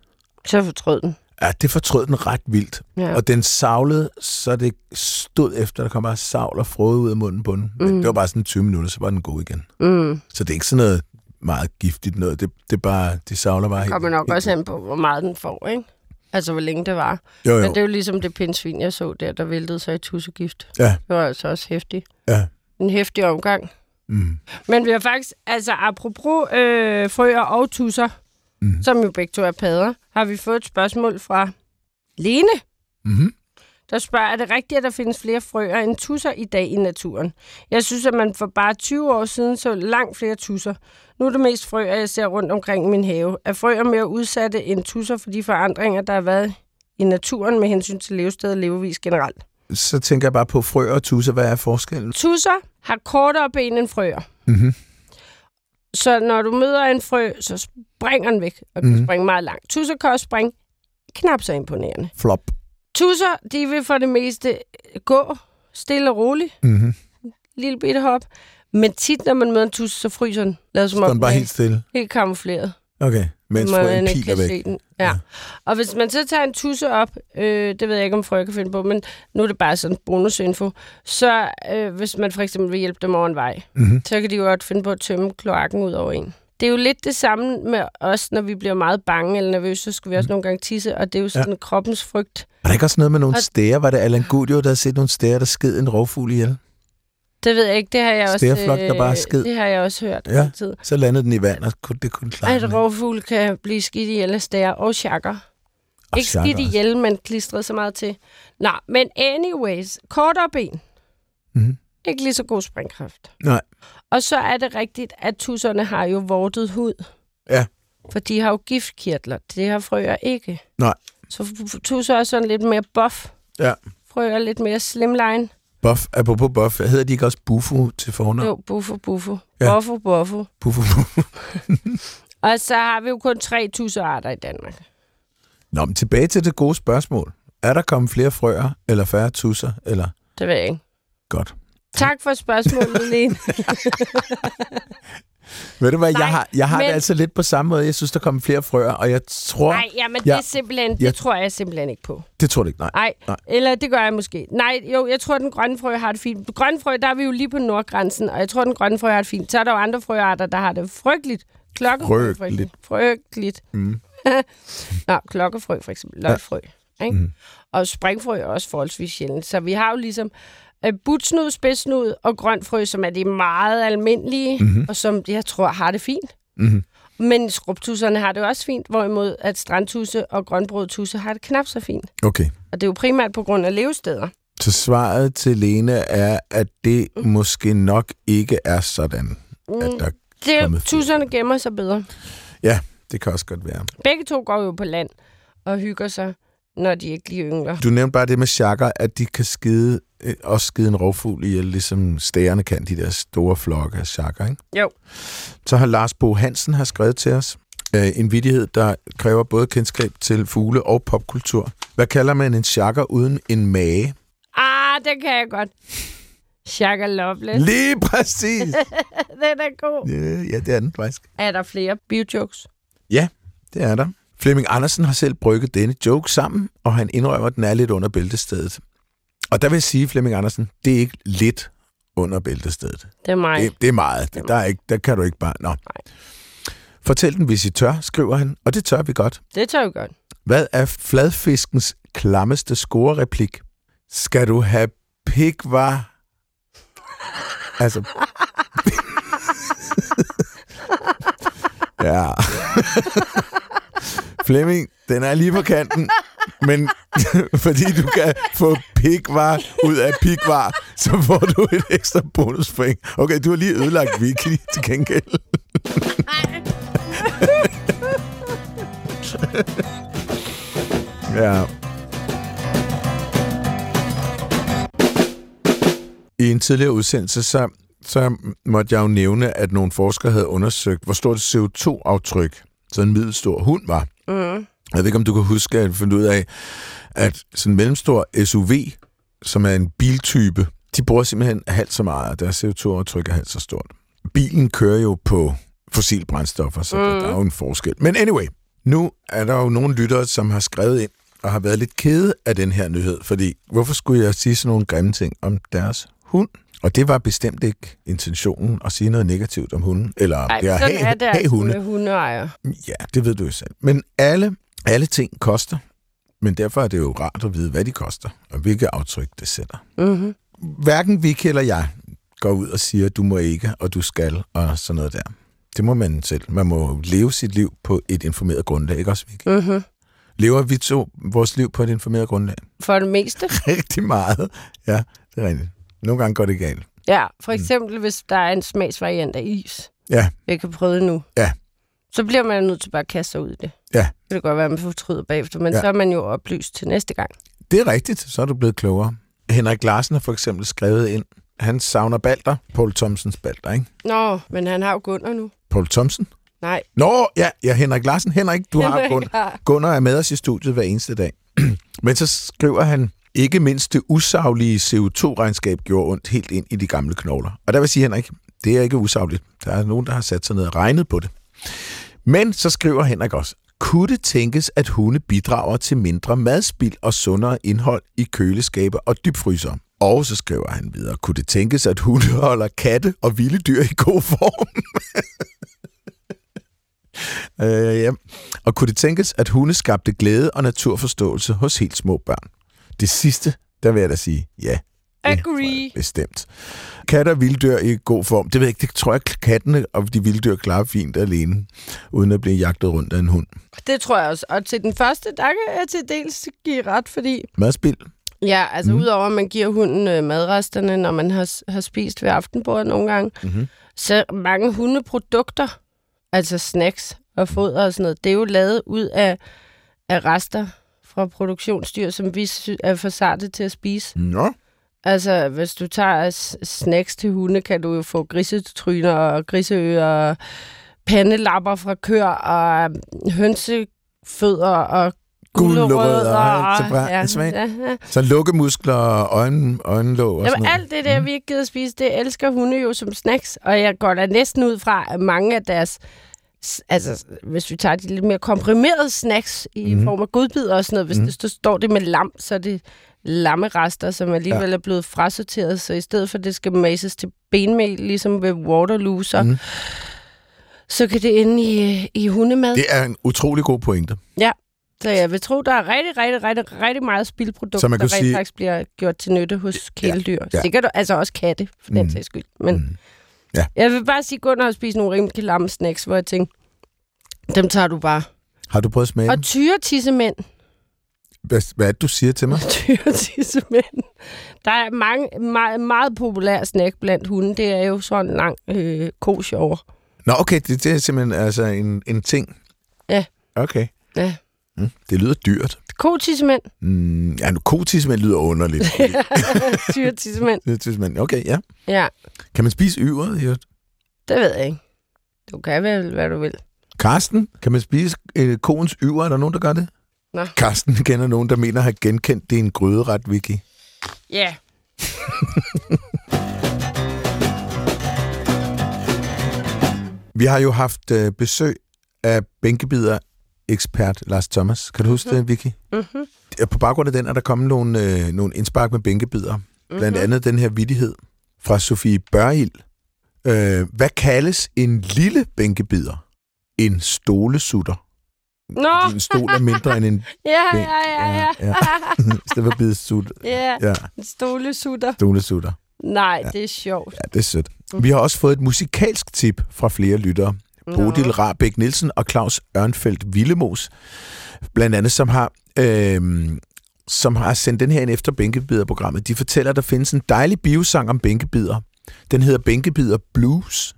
så fortrød den. Ja, det fortrød den ret vildt. Ja. Og den savlede, så det stod efter, der kom bare savl og frode ud af munden på den. Men Mm. det var bare sådan 20 minutter, så var den god igen. Mm. Så det er ikke sådan noget meget giftigt noget. Det, det bare, de savler bare Det helt. kommer nok helt- også an på, hvor meget den får, ikke? Altså, hvor længe det var. Jo, jo. Men det er jo ligesom det pindsvin, jeg så der, der væltede sig i tussegift. Ja. Det var altså også hæftigt. Ja. En hæftig omgang. Mm. Men vi har faktisk, altså apropos øh, frøer og tusser, Mm. mm. som jo begge to er padder, har vi fået et spørgsmål fra Lene, Mm-hmm. der spørger, er det rigtigt, at der findes flere frøer end tusser i dag i naturen? Jeg synes, at man for bare 20 år siden så langt flere tusser. Nu er det mest frøer, jeg ser rundt omkring min have. Er frøer mere udsatte end tusser for de forandringer, der har været i naturen med hensyn til levested og levevis generelt? Så tænker jeg bare på frø og tusser. Hvad er forskellen? Tusser har kortere ben end frøer. Mm-hmm. Så når du møder en frø, så springer den væk, og kan Mhm. springe meget langt. Tusser kan også springe knap så imponerende. Flop. Tusser, de vil for det meste gå stille og roligt, Mm-hmm. lille bitte hop. Men tit, når man møder en tusse, så fryser den. Lader som Så den bare den helt stille. helt kamufleret. Okay, mens Man frøen ikke piler væk. se Den. Ja. Ja. Og hvis man så tager en tusse op, øh, det ved jeg ikke, om frøer kan finde på, men nu er det bare sådan bonusinfo, så øh, hvis man for eksempel vil hjælpe dem over en vej, Mm-hmm. så kan de jo godt finde på at tømme kloakken ud over en. Det er jo lidt det samme med os, når vi bliver meget bange eller nervøse, så skal vi også nogle gange tisse, og det er jo sådan ja. kroppens frygt. Var der ikke også noget med nogle Og- stære? Var det Allan Gudio, der havde set nogle stære, der sked en rovfugl ihjel? Det ved jeg ikke, det har jeg også, øh, Stærflok, der bare skid. det har jeg også hørt Ja. altid. Så landede den i vand, og det kunne klare At rovfugl kan blive skidt ihjel af stære og chakker. Og Ikke skidt også. ihjel, men klistret så meget til. Nå, men anyways, kortere ben. Mhm. Ikke lige så god springkraft. Nej. Og så er det rigtigt, at tusserne har jo vortet hud. Ja. For de har jo giftkirtler. Det har frøer ikke. Nej. Så tusser er sådan lidt mere buff. Ja. Frøer er lidt mere slimline. Buff, apropos buff, hedder de ikke også Bufo til fornavn? Jo, buffo, buffo. Ja. Buffo, buffo. Bufo, Bufo. Og så har vi jo kun tre tussearter i Danmark. Nå, men tilbage til det gode spørgsmål. Er der kommet flere frøer, eller færre tusser, eller... Det ved jeg ikke. Godt. Tak for spørgsmålet, Lene. Ved du hvad, Nej, jeg har, jeg har men- det altså lidt på samme måde. Jeg synes, der kommer flere frøer, og jeg tror... Nej, Ja. det, er simpelthen, det Ja. tror jeg simpelthen ikke på. Det tror du ikke, nej. Nej, Nej. eller det gør jeg måske. Nej, jo, jeg tror, den grønne frø har det fint. Grønne frø, der er vi jo lige på nordgrænsen, og jeg tror, den grønne frø har det fint. Så er der jo andre frøarter, der har det frygteligt. Klokkefrø, Frygteligt. Frygteligt. Mm. Nå, klokkefrø for eksempel. Løgfrø. Ikke? Mm. Og springfrø er også forholdsvis sjældent. Så vi har jo ligesom butsnud, spidsnud og grønfrø, som er de meget almindelige, Mhm. og som jeg tror har det fint. Mm-hmm. Men skrubtusserne har det også fint, hvorimod at strandtusse og grønbrødtusse har det knap så fint. Okay. Og det er jo primært på grund af levesteder. Så svaret til Lene er, at det måske nok ikke er sådan, at Mm, der... det, tusserne gemmer sig bedre. Det kan også godt være. Begge to går jo på land og hygger sig, når de ikke lige yngler. Du nævnte bare det med chakker, at de kan skide, øh, også skide en rovfugl ihjel, ligesom stærerne kan, de der store flokke af chakker, ikke? Jo. Så har Lars Bo Hansen har skrevet til os øh, en vidighed, der kræver både kendskab til fugle og popkultur. Hvad kalder man en chakker uden en mage? Ah, det kan jeg godt. Shaka Loveless. Lige præcis! Den er god. ja, ja, det er den faktisk. Er der flere biojokes? Det er der. Flemming Andersen har selv brygget denne joke sammen, og han indrømmer, at den er lidt under bæltestedet. Og der vil jeg sige, Flemming Andersen, det er ikke lidt under bæltestedet. Det er mig. Det, det er meget. Det er Der, er ikke, der kan du ikke bare... Nå. Fortæl den, hvis I tør, skriver han, og det tør vi godt. Det tør vi godt. Hvad er fladfiskens klammeste scorereplik? Skal du have pik, var? Altså... ja. Flemming, den er lige på kanten, men fordi du kan få pikvar ud af pikvar, så får du et ekstra bonuspoint. Okay, du har lige ødelagt Vicky til gengæld. ja. I en tidligere udsendelse, så, så måtte jeg jo nævne, at nogle forskere havde undersøgt, hvor stort et CO2-aftryk så en middelstor hund var. Mm. Jeg ved ikke, om du kan huske at finde ud af, at sådan en mellemstor SUV, som er en biltype, de bruger simpelthen halvt så meget, deres CO2-aftryk er halvt så stort. Bilen kører jo på fossilbrændstoffer, så mm. der, der er jo en forskel. Men anyway, nu er der jo nogle lyttere, som har skrevet ind og har været lidt kede af den her nyhed, fordi hvorfor skulle jeg sige sådan nogle grimme ting om deres hund? Og det var bestemt ikke intentionen at sige noget negativt om hunden, eller Ej, det at sådan have, er det have altså hunde. med hundeejer. Ja, det ved du jo selv. Men alle, alle ting koster, men derfor er det jo rart at vide, hvad de koster, og hvilke aftryk det sætter. Mm-hmm. Hverken Vicky eller jeg går ud og siger, du må ikke, og du skal, og sådan noget der. Det må man selv. Man må leve sit liv på et informeret grundlag, ikke også, Vicky? Mm-hmm. Lever vi to vores liv på et informeret grundlag? For det meste. Rigtig meget. Ja, det er rigtigt. Nogle gange går det galt. Ja, for eksempel mm. hvis der er en smagsvariant af is. Ja. Jeg kan prøve det nu. Ja. Så bliver man nødt til bare at kaste sig ud i det. Ja. Det kan godt være, at man fortryder bagefter, men Ja. så er man jo oplyst til næste gang. Det er rigtigt, så er du blevet klogere. Henrik Larsen har for eksempel skrevet ind, han savner Balder, Paul Thomsens Balder, ikke? Nå, men han har jo Gunnar nu. Paul Thomsen? Nej. Nå, ja, ja, Henrik Larsen. Henrik, du har Henrik Gunnar. har- Gunnar er med os i studiet hver eneste dag. Men så skriver han, ikke mindst det usaglige CO2-regnskab gjorde ondt helt ind i de gamle knogler. Og der vil sige, Henrik, det er ikke usagligt. Der er nogen, der har sat sig ned og regnet på det. Men så skriver Henrik også, kunne det tænkes, at hunde bidrager til mindre madspild og sundere indhold i køleskaber og dybfryser? Og så skriver han videre, kunne det tænkes, at hunde holder katte og vilde dyr i god form? øh, ja. Og kunne det tænkes, at hunde skabte glæde og naturforståelse hos helt små børn? Det sidste, der vil jeg da sige ja. Agree. Bestemt. Katter og vilddyr i god form. Det ved jeg ikke, det tror jeg, kattene og de vilddyr klarer fint alene, uden at blive jagtet rundt af en hund. Det tror jeg også. Og til den første, der kan jeg til dels give ret, fordi... Madspil? Ja, altså mm. udover at man giver hunden øh, madresterne, når man har, har spist ved aftenbordet nogle gange, Mhm. så mange hundeprodukter, altså snacks og foder og sådan noget, det er jo lavet ud af, af rester fra produktionsdyr, som vi er for sarte til at spise. Nå. Altså, hvis du tager snacks til hunde, kan du jo få grisetryner og griseører og pandelapper fra køer og øh, hønsefødder og Gulerødder og bra- ja, ja, ja. Så lukkemuskler og øjen, øjenlåg og sådan Jamen, noget. alt det der, vi ikke gider spise, det elsker hunde jo som snacks. Og jeg går da næsten ud fra, at mange af deres... Altså, hvis vi tager de lidt mere komprimerede snacks i Mhm. mm. form af godbidder og sådan noget, hvis Mhm. mm. det står det med lam, så er det lammerester, som alligevel Ja. ja. er blevet frasorteret. Så i stedet for, at det skal mases til benmel, ligesom ved Waterloo, så, Mhm. mm. så kan det ende i, i hundemad. Det er en utrolig god pointe. Så jeg vil tro, der er rigtig, rigtig, rigtig, rigtig meget spildprodukt, der rent sige- faktisk bliver gjort til nytte hos kæledyr. ja. Ja. Sikkert altså også katte, for den Mm. sags skyld. Men Mm. Ja. jeg vil bare sige, Gunnar har spist nogle rimelig lamme snacks, hvor jeg tænkte, dem tager du bare. Har du prøvet at smage Og tyretissemænd. Hvad, hvad er det, du siger til mig? tyretissemænd. Der er mange, meget, meget populær snack blandt hunde. Det er jo sådan en lang øh, kosjover. Nå, okay, det, det er simpelthen altså en, en ting. Ja. Okay. Ja. Mm, det lyder dyrt. Kotissemænd. Mm, ja, nu kotismænd lyder underligt. tyretissemænd. Kotismænd, okay, ja. Ja, Kan man spise yveret? i øvrigt? det ved jeg ikke. Du kan vel, hvad du vil. Karsten, kan man spise øh, koens yver? Er der nogen, der gør det? Nå. Karsten kender nogen, der mener at have genkendt det er en gryderet, Vicky. Ja. Vi har jo haft øh, besøg af bænkebider ekspert Lars Thomas. Kan du huske det, Vicky? Mm-hmm. Ja, På baggrund af den er der kommet nogle, øh, nogle indspark med bænkebider. Mhm. Blandt andet den her vidighed fra Sofie Børgild. Øh, hvad kaldes en lille bænkebider? En stolesutter. Nå, en stol er mindre end en... ja, ja, ja, ja. Ja, I stedet for bide sut. ja. Ja, En stolesutter. stolesutter. Nej, Ja. det er sjovt. Ja, det er sødt. Vi har også fået et musikalsk tip fra flere lyttere. Bodil Rabeck Nielsen og Claus Ørnfeldt Villemos, blandt andet, som har, øh, som har sendt den her ind efter Bænkebider-programmet. De fortæller, at der findes en dejlig biosang om bænkebider. Den hedder Bænkebider Blues,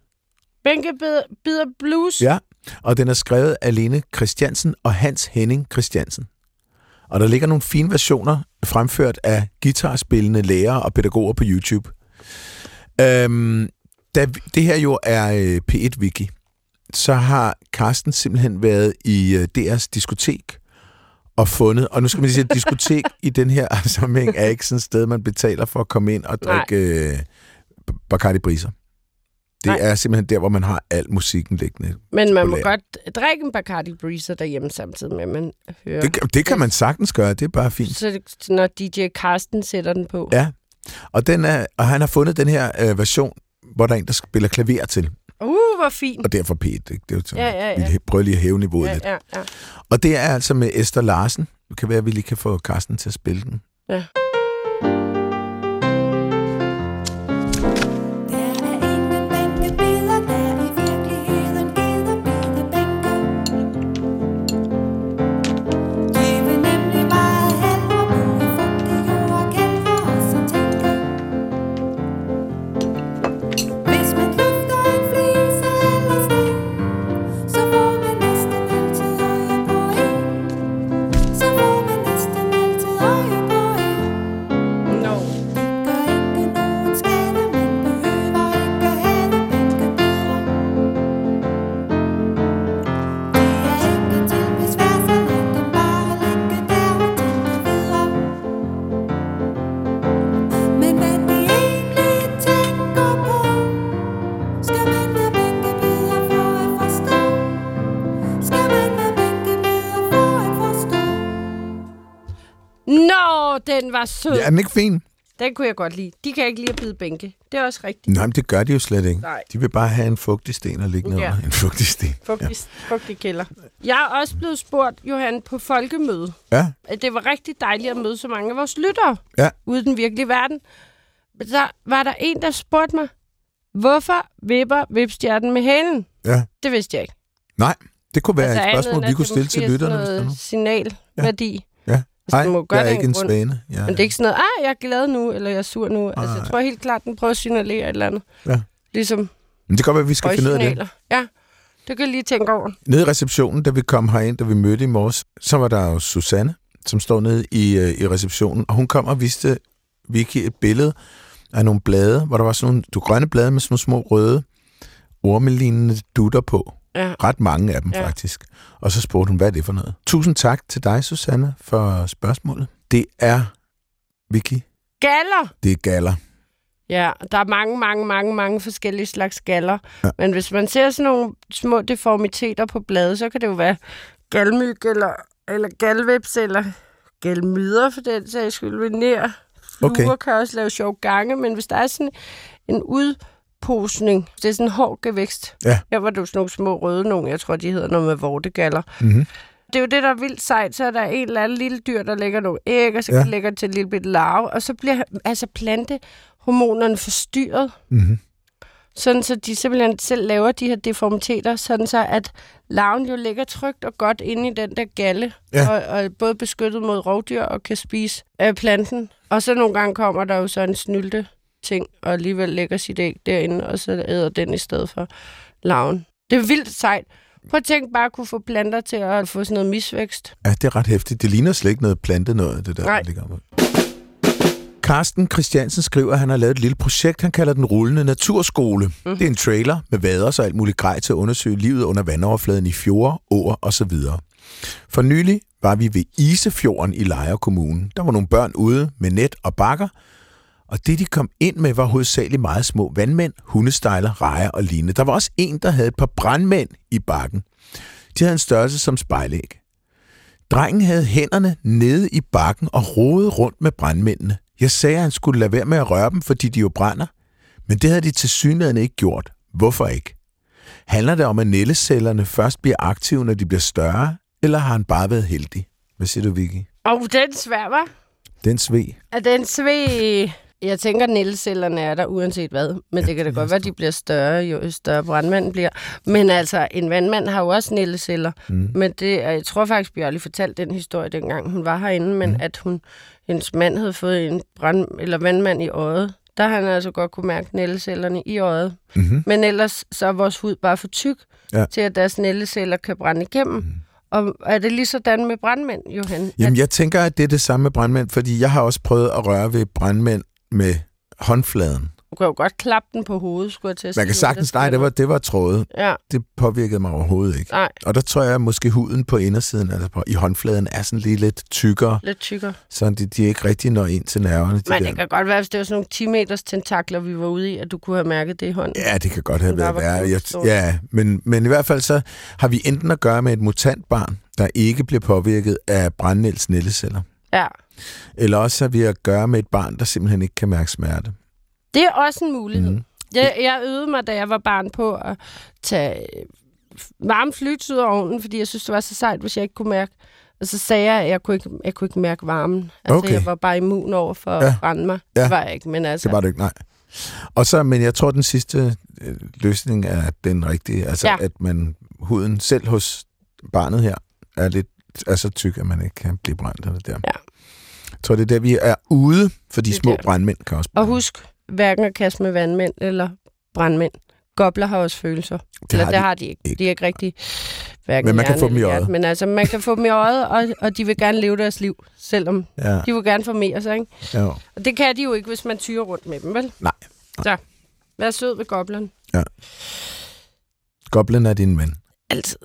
Bænkebider blues. ja, og den er skrevet af Lene Christiansen og Hans Henning Christiansen. Og der ligger nogle fine versioner fremført af guitarspillende lærere og pædagoger på YouTube. Øhm, da det her jo er øh, P1-wiki, så har Carsten simpelthen været i øh, DR's diskotek og fundet, og nu skal man sige, at diskotek i den her sammenhæng er ikke sådan et sted, man betaler for at komme ind og Nej. drikke øh, Bacardi Briser. Det Nej. er simpelthen der, hvor man har al musikken liggende. Men man må godt drikke en Bacardi Breezer derhjemme samtidig med, at man hører. Det, kan- det kan man sagtens gøre, det er bare fint. Så det, når DJ Karsten sætter den på. Ja, og, den er, og han har fundet den her øh, version, hvor der er en, der spiller klaver til, Uh, hvor fint. og derfor P1. Ikke? Det er jo sådan, Ja, ja, ja. Vi prøver lige at hæve niveauet Ja, lidt. ja, ja. Og det er altså med Esther Larsen. Det kan være, at vi lige kan få Carsten til at spille den. ja. Den var sød. Ja, er den ikke fin? Den kunne jeg godt lide. De kan ikke lide at bide bænke. Det er også rigtigt. Nej, men det gør de jo slet ikke. Nej. De vil bare have en fugtig sten og ligge ned Ja. En fugtig sten. Fugtig, ja. fugtig kælder. Jeg er også blevet spurgt, Johan, på folkemøde. Ja, at Det var rigtig dejligt at møde så mange af vores lyttere Ja. ude i den virkelige verden. Men Så var der en, der spurgte mig, hvorfor vipper vipstjerten med halen? ja. Det vidste jeg ikke. Nej, det kunne være altså, et spørgsmål, vi kunne stille til er lytterne. er noget signalværdi. Ja. Altså, Nej, den må gøre jeg er ikke en grund. svane. Jeg, Men det er ikke sådan noget, ah, jeg er glad nu, eller jeg er sur nu. Altså, jeg tror helt klart, den prøver at signalere et eller andet. Ja. Ligesom Men det kan godt være, at vi skal finde ud af det. Ja, det kan jeg lige tænke over. Nede i receptionen, da vi kom herind, da vi mødte i morges, så var der jo Susanne, som står nede i, øh, i receptionen, og hun kom og viste Vicky et billede af nogle blade, hvor der var sådan nogle du, grønne blade med sådan nogle små røde, ormelignende dutter på. Ja. Ret mange af dem, Ja. faktisk. Og så spurgte hun, hvad er det for noget? Tusind tak til dig, Susanne, for spørgsmålet. Det er, Vicky, Galler! det er galler. Ja, der er mange, mange, mange, mange forskellige slags galler. Ja. Men hvis man ser sådan nogle små deformiteter på bladet, så kan det jo være galmyg eller, eller galvips eller galmyder for den sags skyld. Vener. Fluer Okay. kan også lave sjov gange, men hvis der er sådan en udposning, det er sådan en hård gevækst. Ja. Her var det jo sådan nogle små røde nogle, jeg tror, de hedder noget med vortegaller. Mm-hmm. Det er jo det, der er vildt sejt. Så er der en eller anden lille dyr, der lægger nogle æg, og så Ja. lægger til en lille bitte larve, og så bliver altså plantehormonerne forstyrret, Mm-hmm. sådan så de simpelthen selv laver de her deformiteter, sådan så at larven jo ligger trygt og godt inde i den der galle, Ja. og, og både beskyttet mod rovdyr og kan spise af planten. Og så nogle gange kommer der jo så en snylte ting, og alligevel lægger sit æg derinde, og så æder den i stedet for larven. Det er vildt sejt. Prøv at tænke bare at kunne få planter til at få sådan noget misvækst. Ja, det er ret hæftigt. Det ligner slet ikke noget plante noget, det der, Nej. der oppe. Carsten Christiansen skriver, at han har lavet et lille projekt, han kalder den rullende naturskole. Mm. Det er en trailer med vader og alt muligt grej til at undersøge livet under vandoverfladen i fjorde, åer osv. For nylig var vi ved Isefjorden i Lejre Kommune. Der var nogle børn ude med net og bakker, og det, de kom ind med, var hovedsageligt meget små vandmænd, hundestejler, rejer og lignende. Der var også en, der havde et par brandmænd i bakken. De havde en størrelse som spejlæg. Drengen havde hænderne nede i bakken og rodede rundt med brandmændene. Jeg sagde, at han skulle lade være med at røre dem, fordi de jo brænder. Men det havde de til synligheden ikke gjort. Hvorfor ikke? Handler det om, at nældecellerne først bliver aktive, når de bliver større, eller har han bare været heldig? Hvad siger du, Vicky? Og den svær, var. Den sved. Er den sved... Jeg tænker, at nældecellerne er der uanset hvad. Men ja, det kan da godt være, at de bliver større, jo større brandmanden bliver. Men altså, en vandmand har jo også nældeceller. Mm. Men det, er- jeg tror faktisk, Bjørli fortalte den historie, dengang hun var herinde, men mm. at hun, hendes mand havde fået en brand, eller vandmand i øjet. Der har han altså godt kunne mærke nældecellerne i øjet. Mm-hmm. Men ellers så er vores hud bare for tyk, ja. til at deres nældeceller kan brænde igennem. Mm. Og er det lige sådan med brandmænd, Johan? Jamen, jeg tænker, at det er det samme med brandmænd, fordi jeg har også prøvet at røre ved brandmænd med håndfladen. Du kan jo godt klappe den på hovedet, skulle jeg til at Man kan sagtens, nej, det var, det var trådet. Ja, Det påvirkede mig overhovedet ikke. nej, Og der tror jeg, at måske huden på indersiden, altså på, i håndfladen, er sådan lige lidt tykkere, lidt tykkere. så de, de ikke rigtig når ind til nerverne. De Men der. det kan godt være, hvis det var sådan nogle 10 meters tentakler, vi var ude i, at du kunne have mærket det i hånden. Ja, det kan godt have været værre. Jeg, ja, men, men i hvert fald så har vi enten at gøre med et mutantbarn, der ikke bliver påvirket af brændnælds nældeceller, Ja. eller også har vi at gøre med et barn, der simpelthen ikke kan mærke smerte. Det er også en mulighed. Mm. Jeg, jeg øvede mig, da jeg var barn, på at tage varme flyt ud af ovnen, fordi jeg synes, det var så sejt, hvis jeg ikke kunne mærke. Og så sagde jeg, at jeg kunne ikke, jeg kunne ikke mærke varmen. Altså, Okay. jeg var bare immun over for Ja. at brænde mig. Ja. Det var jeg ikke, men altså... Det var det ikke, nej. Og så, men jeg tror, den sidste øh, løsning er den rigtige. Altså. Ja. at man, huden selv hos barnet her, er lidt er så tyk, at man ikke kan blive brændt af det der. Ja. Jeg tror, det er der, vi er ude, for de Det små der. brandmænd kan også Og brænde. husk, hverken at kaste med vandmænd eller brandmænd. Gobler har også følelser. det Eller har det de har de ikke. De er ikke rigtig... Hverken Men man kan få dem i øjet. Men altså, man kan få dem i øjet, og, og de vil gerne leve deres liv, selvom Ja, de vil gerne formere sig, ikke? ja. Og det kan de jo ikke, hvis man tyrer rundt med dem, vel? Nej. Så, vær sød ved gobleren. Goblen er din ven. Altid.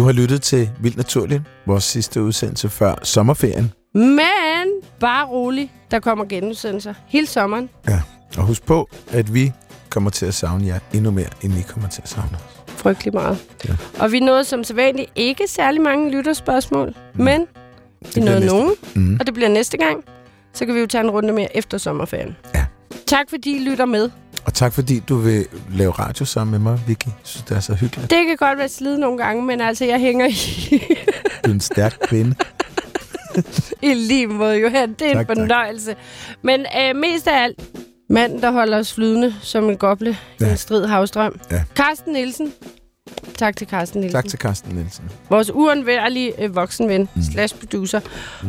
Du har lyttet til Vildt Naturligt, vores sidste udsendelse før sommerferien. Men bare rolig, der kommer genudsendelser hele sommeren. Ja. Og husk på, at vi kommer til at savne jer endnu mere, end I kommer til at savne os. frygtelig meget. Ja. Og vi nåede som sædvanligt ikke særlig mange lytterspørgsmål, Mm. men vi bliver nåede næste- nogen, Mm. og det bliver næste gang. Så kan vi jo tage en runde mere efter sommerferien. Ja. Tak fordi I lytter med. Og tak fordi du vil lave radio sammen med mig, Vicky. Jeg synes, det er så hyggeligt. Det kan godt være slid nogle gange, men altså, jeg hænger i, Du er en stærk kvinde. i lige måde, Johan. Det er Tak, en tak. fornøjelse. Men øh, mest af alt, manden, der holder os flydende som en goble ja. i en strid havstrøm. Ja. Carsten Nielsen. Tak til Carsten Nielsen. Tak til Carsten Nielsen. Vores uundværlige øh, voksenven mm. slash producer. Mm.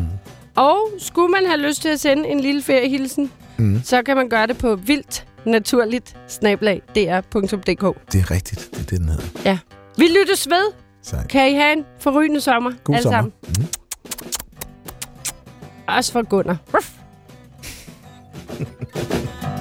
Og skulle man have lyst til at sende en lille feriehilsen, Mm. så kan man gøre det på vildt naturligt snablag dr.dk. Det er rigtigt. Det er det, den hedder. Vi lyttes ved. Sejt. Kan I have en forrygende sommer? God alle sommer. Sammen. Mm. Også for Gunnar. Ruff.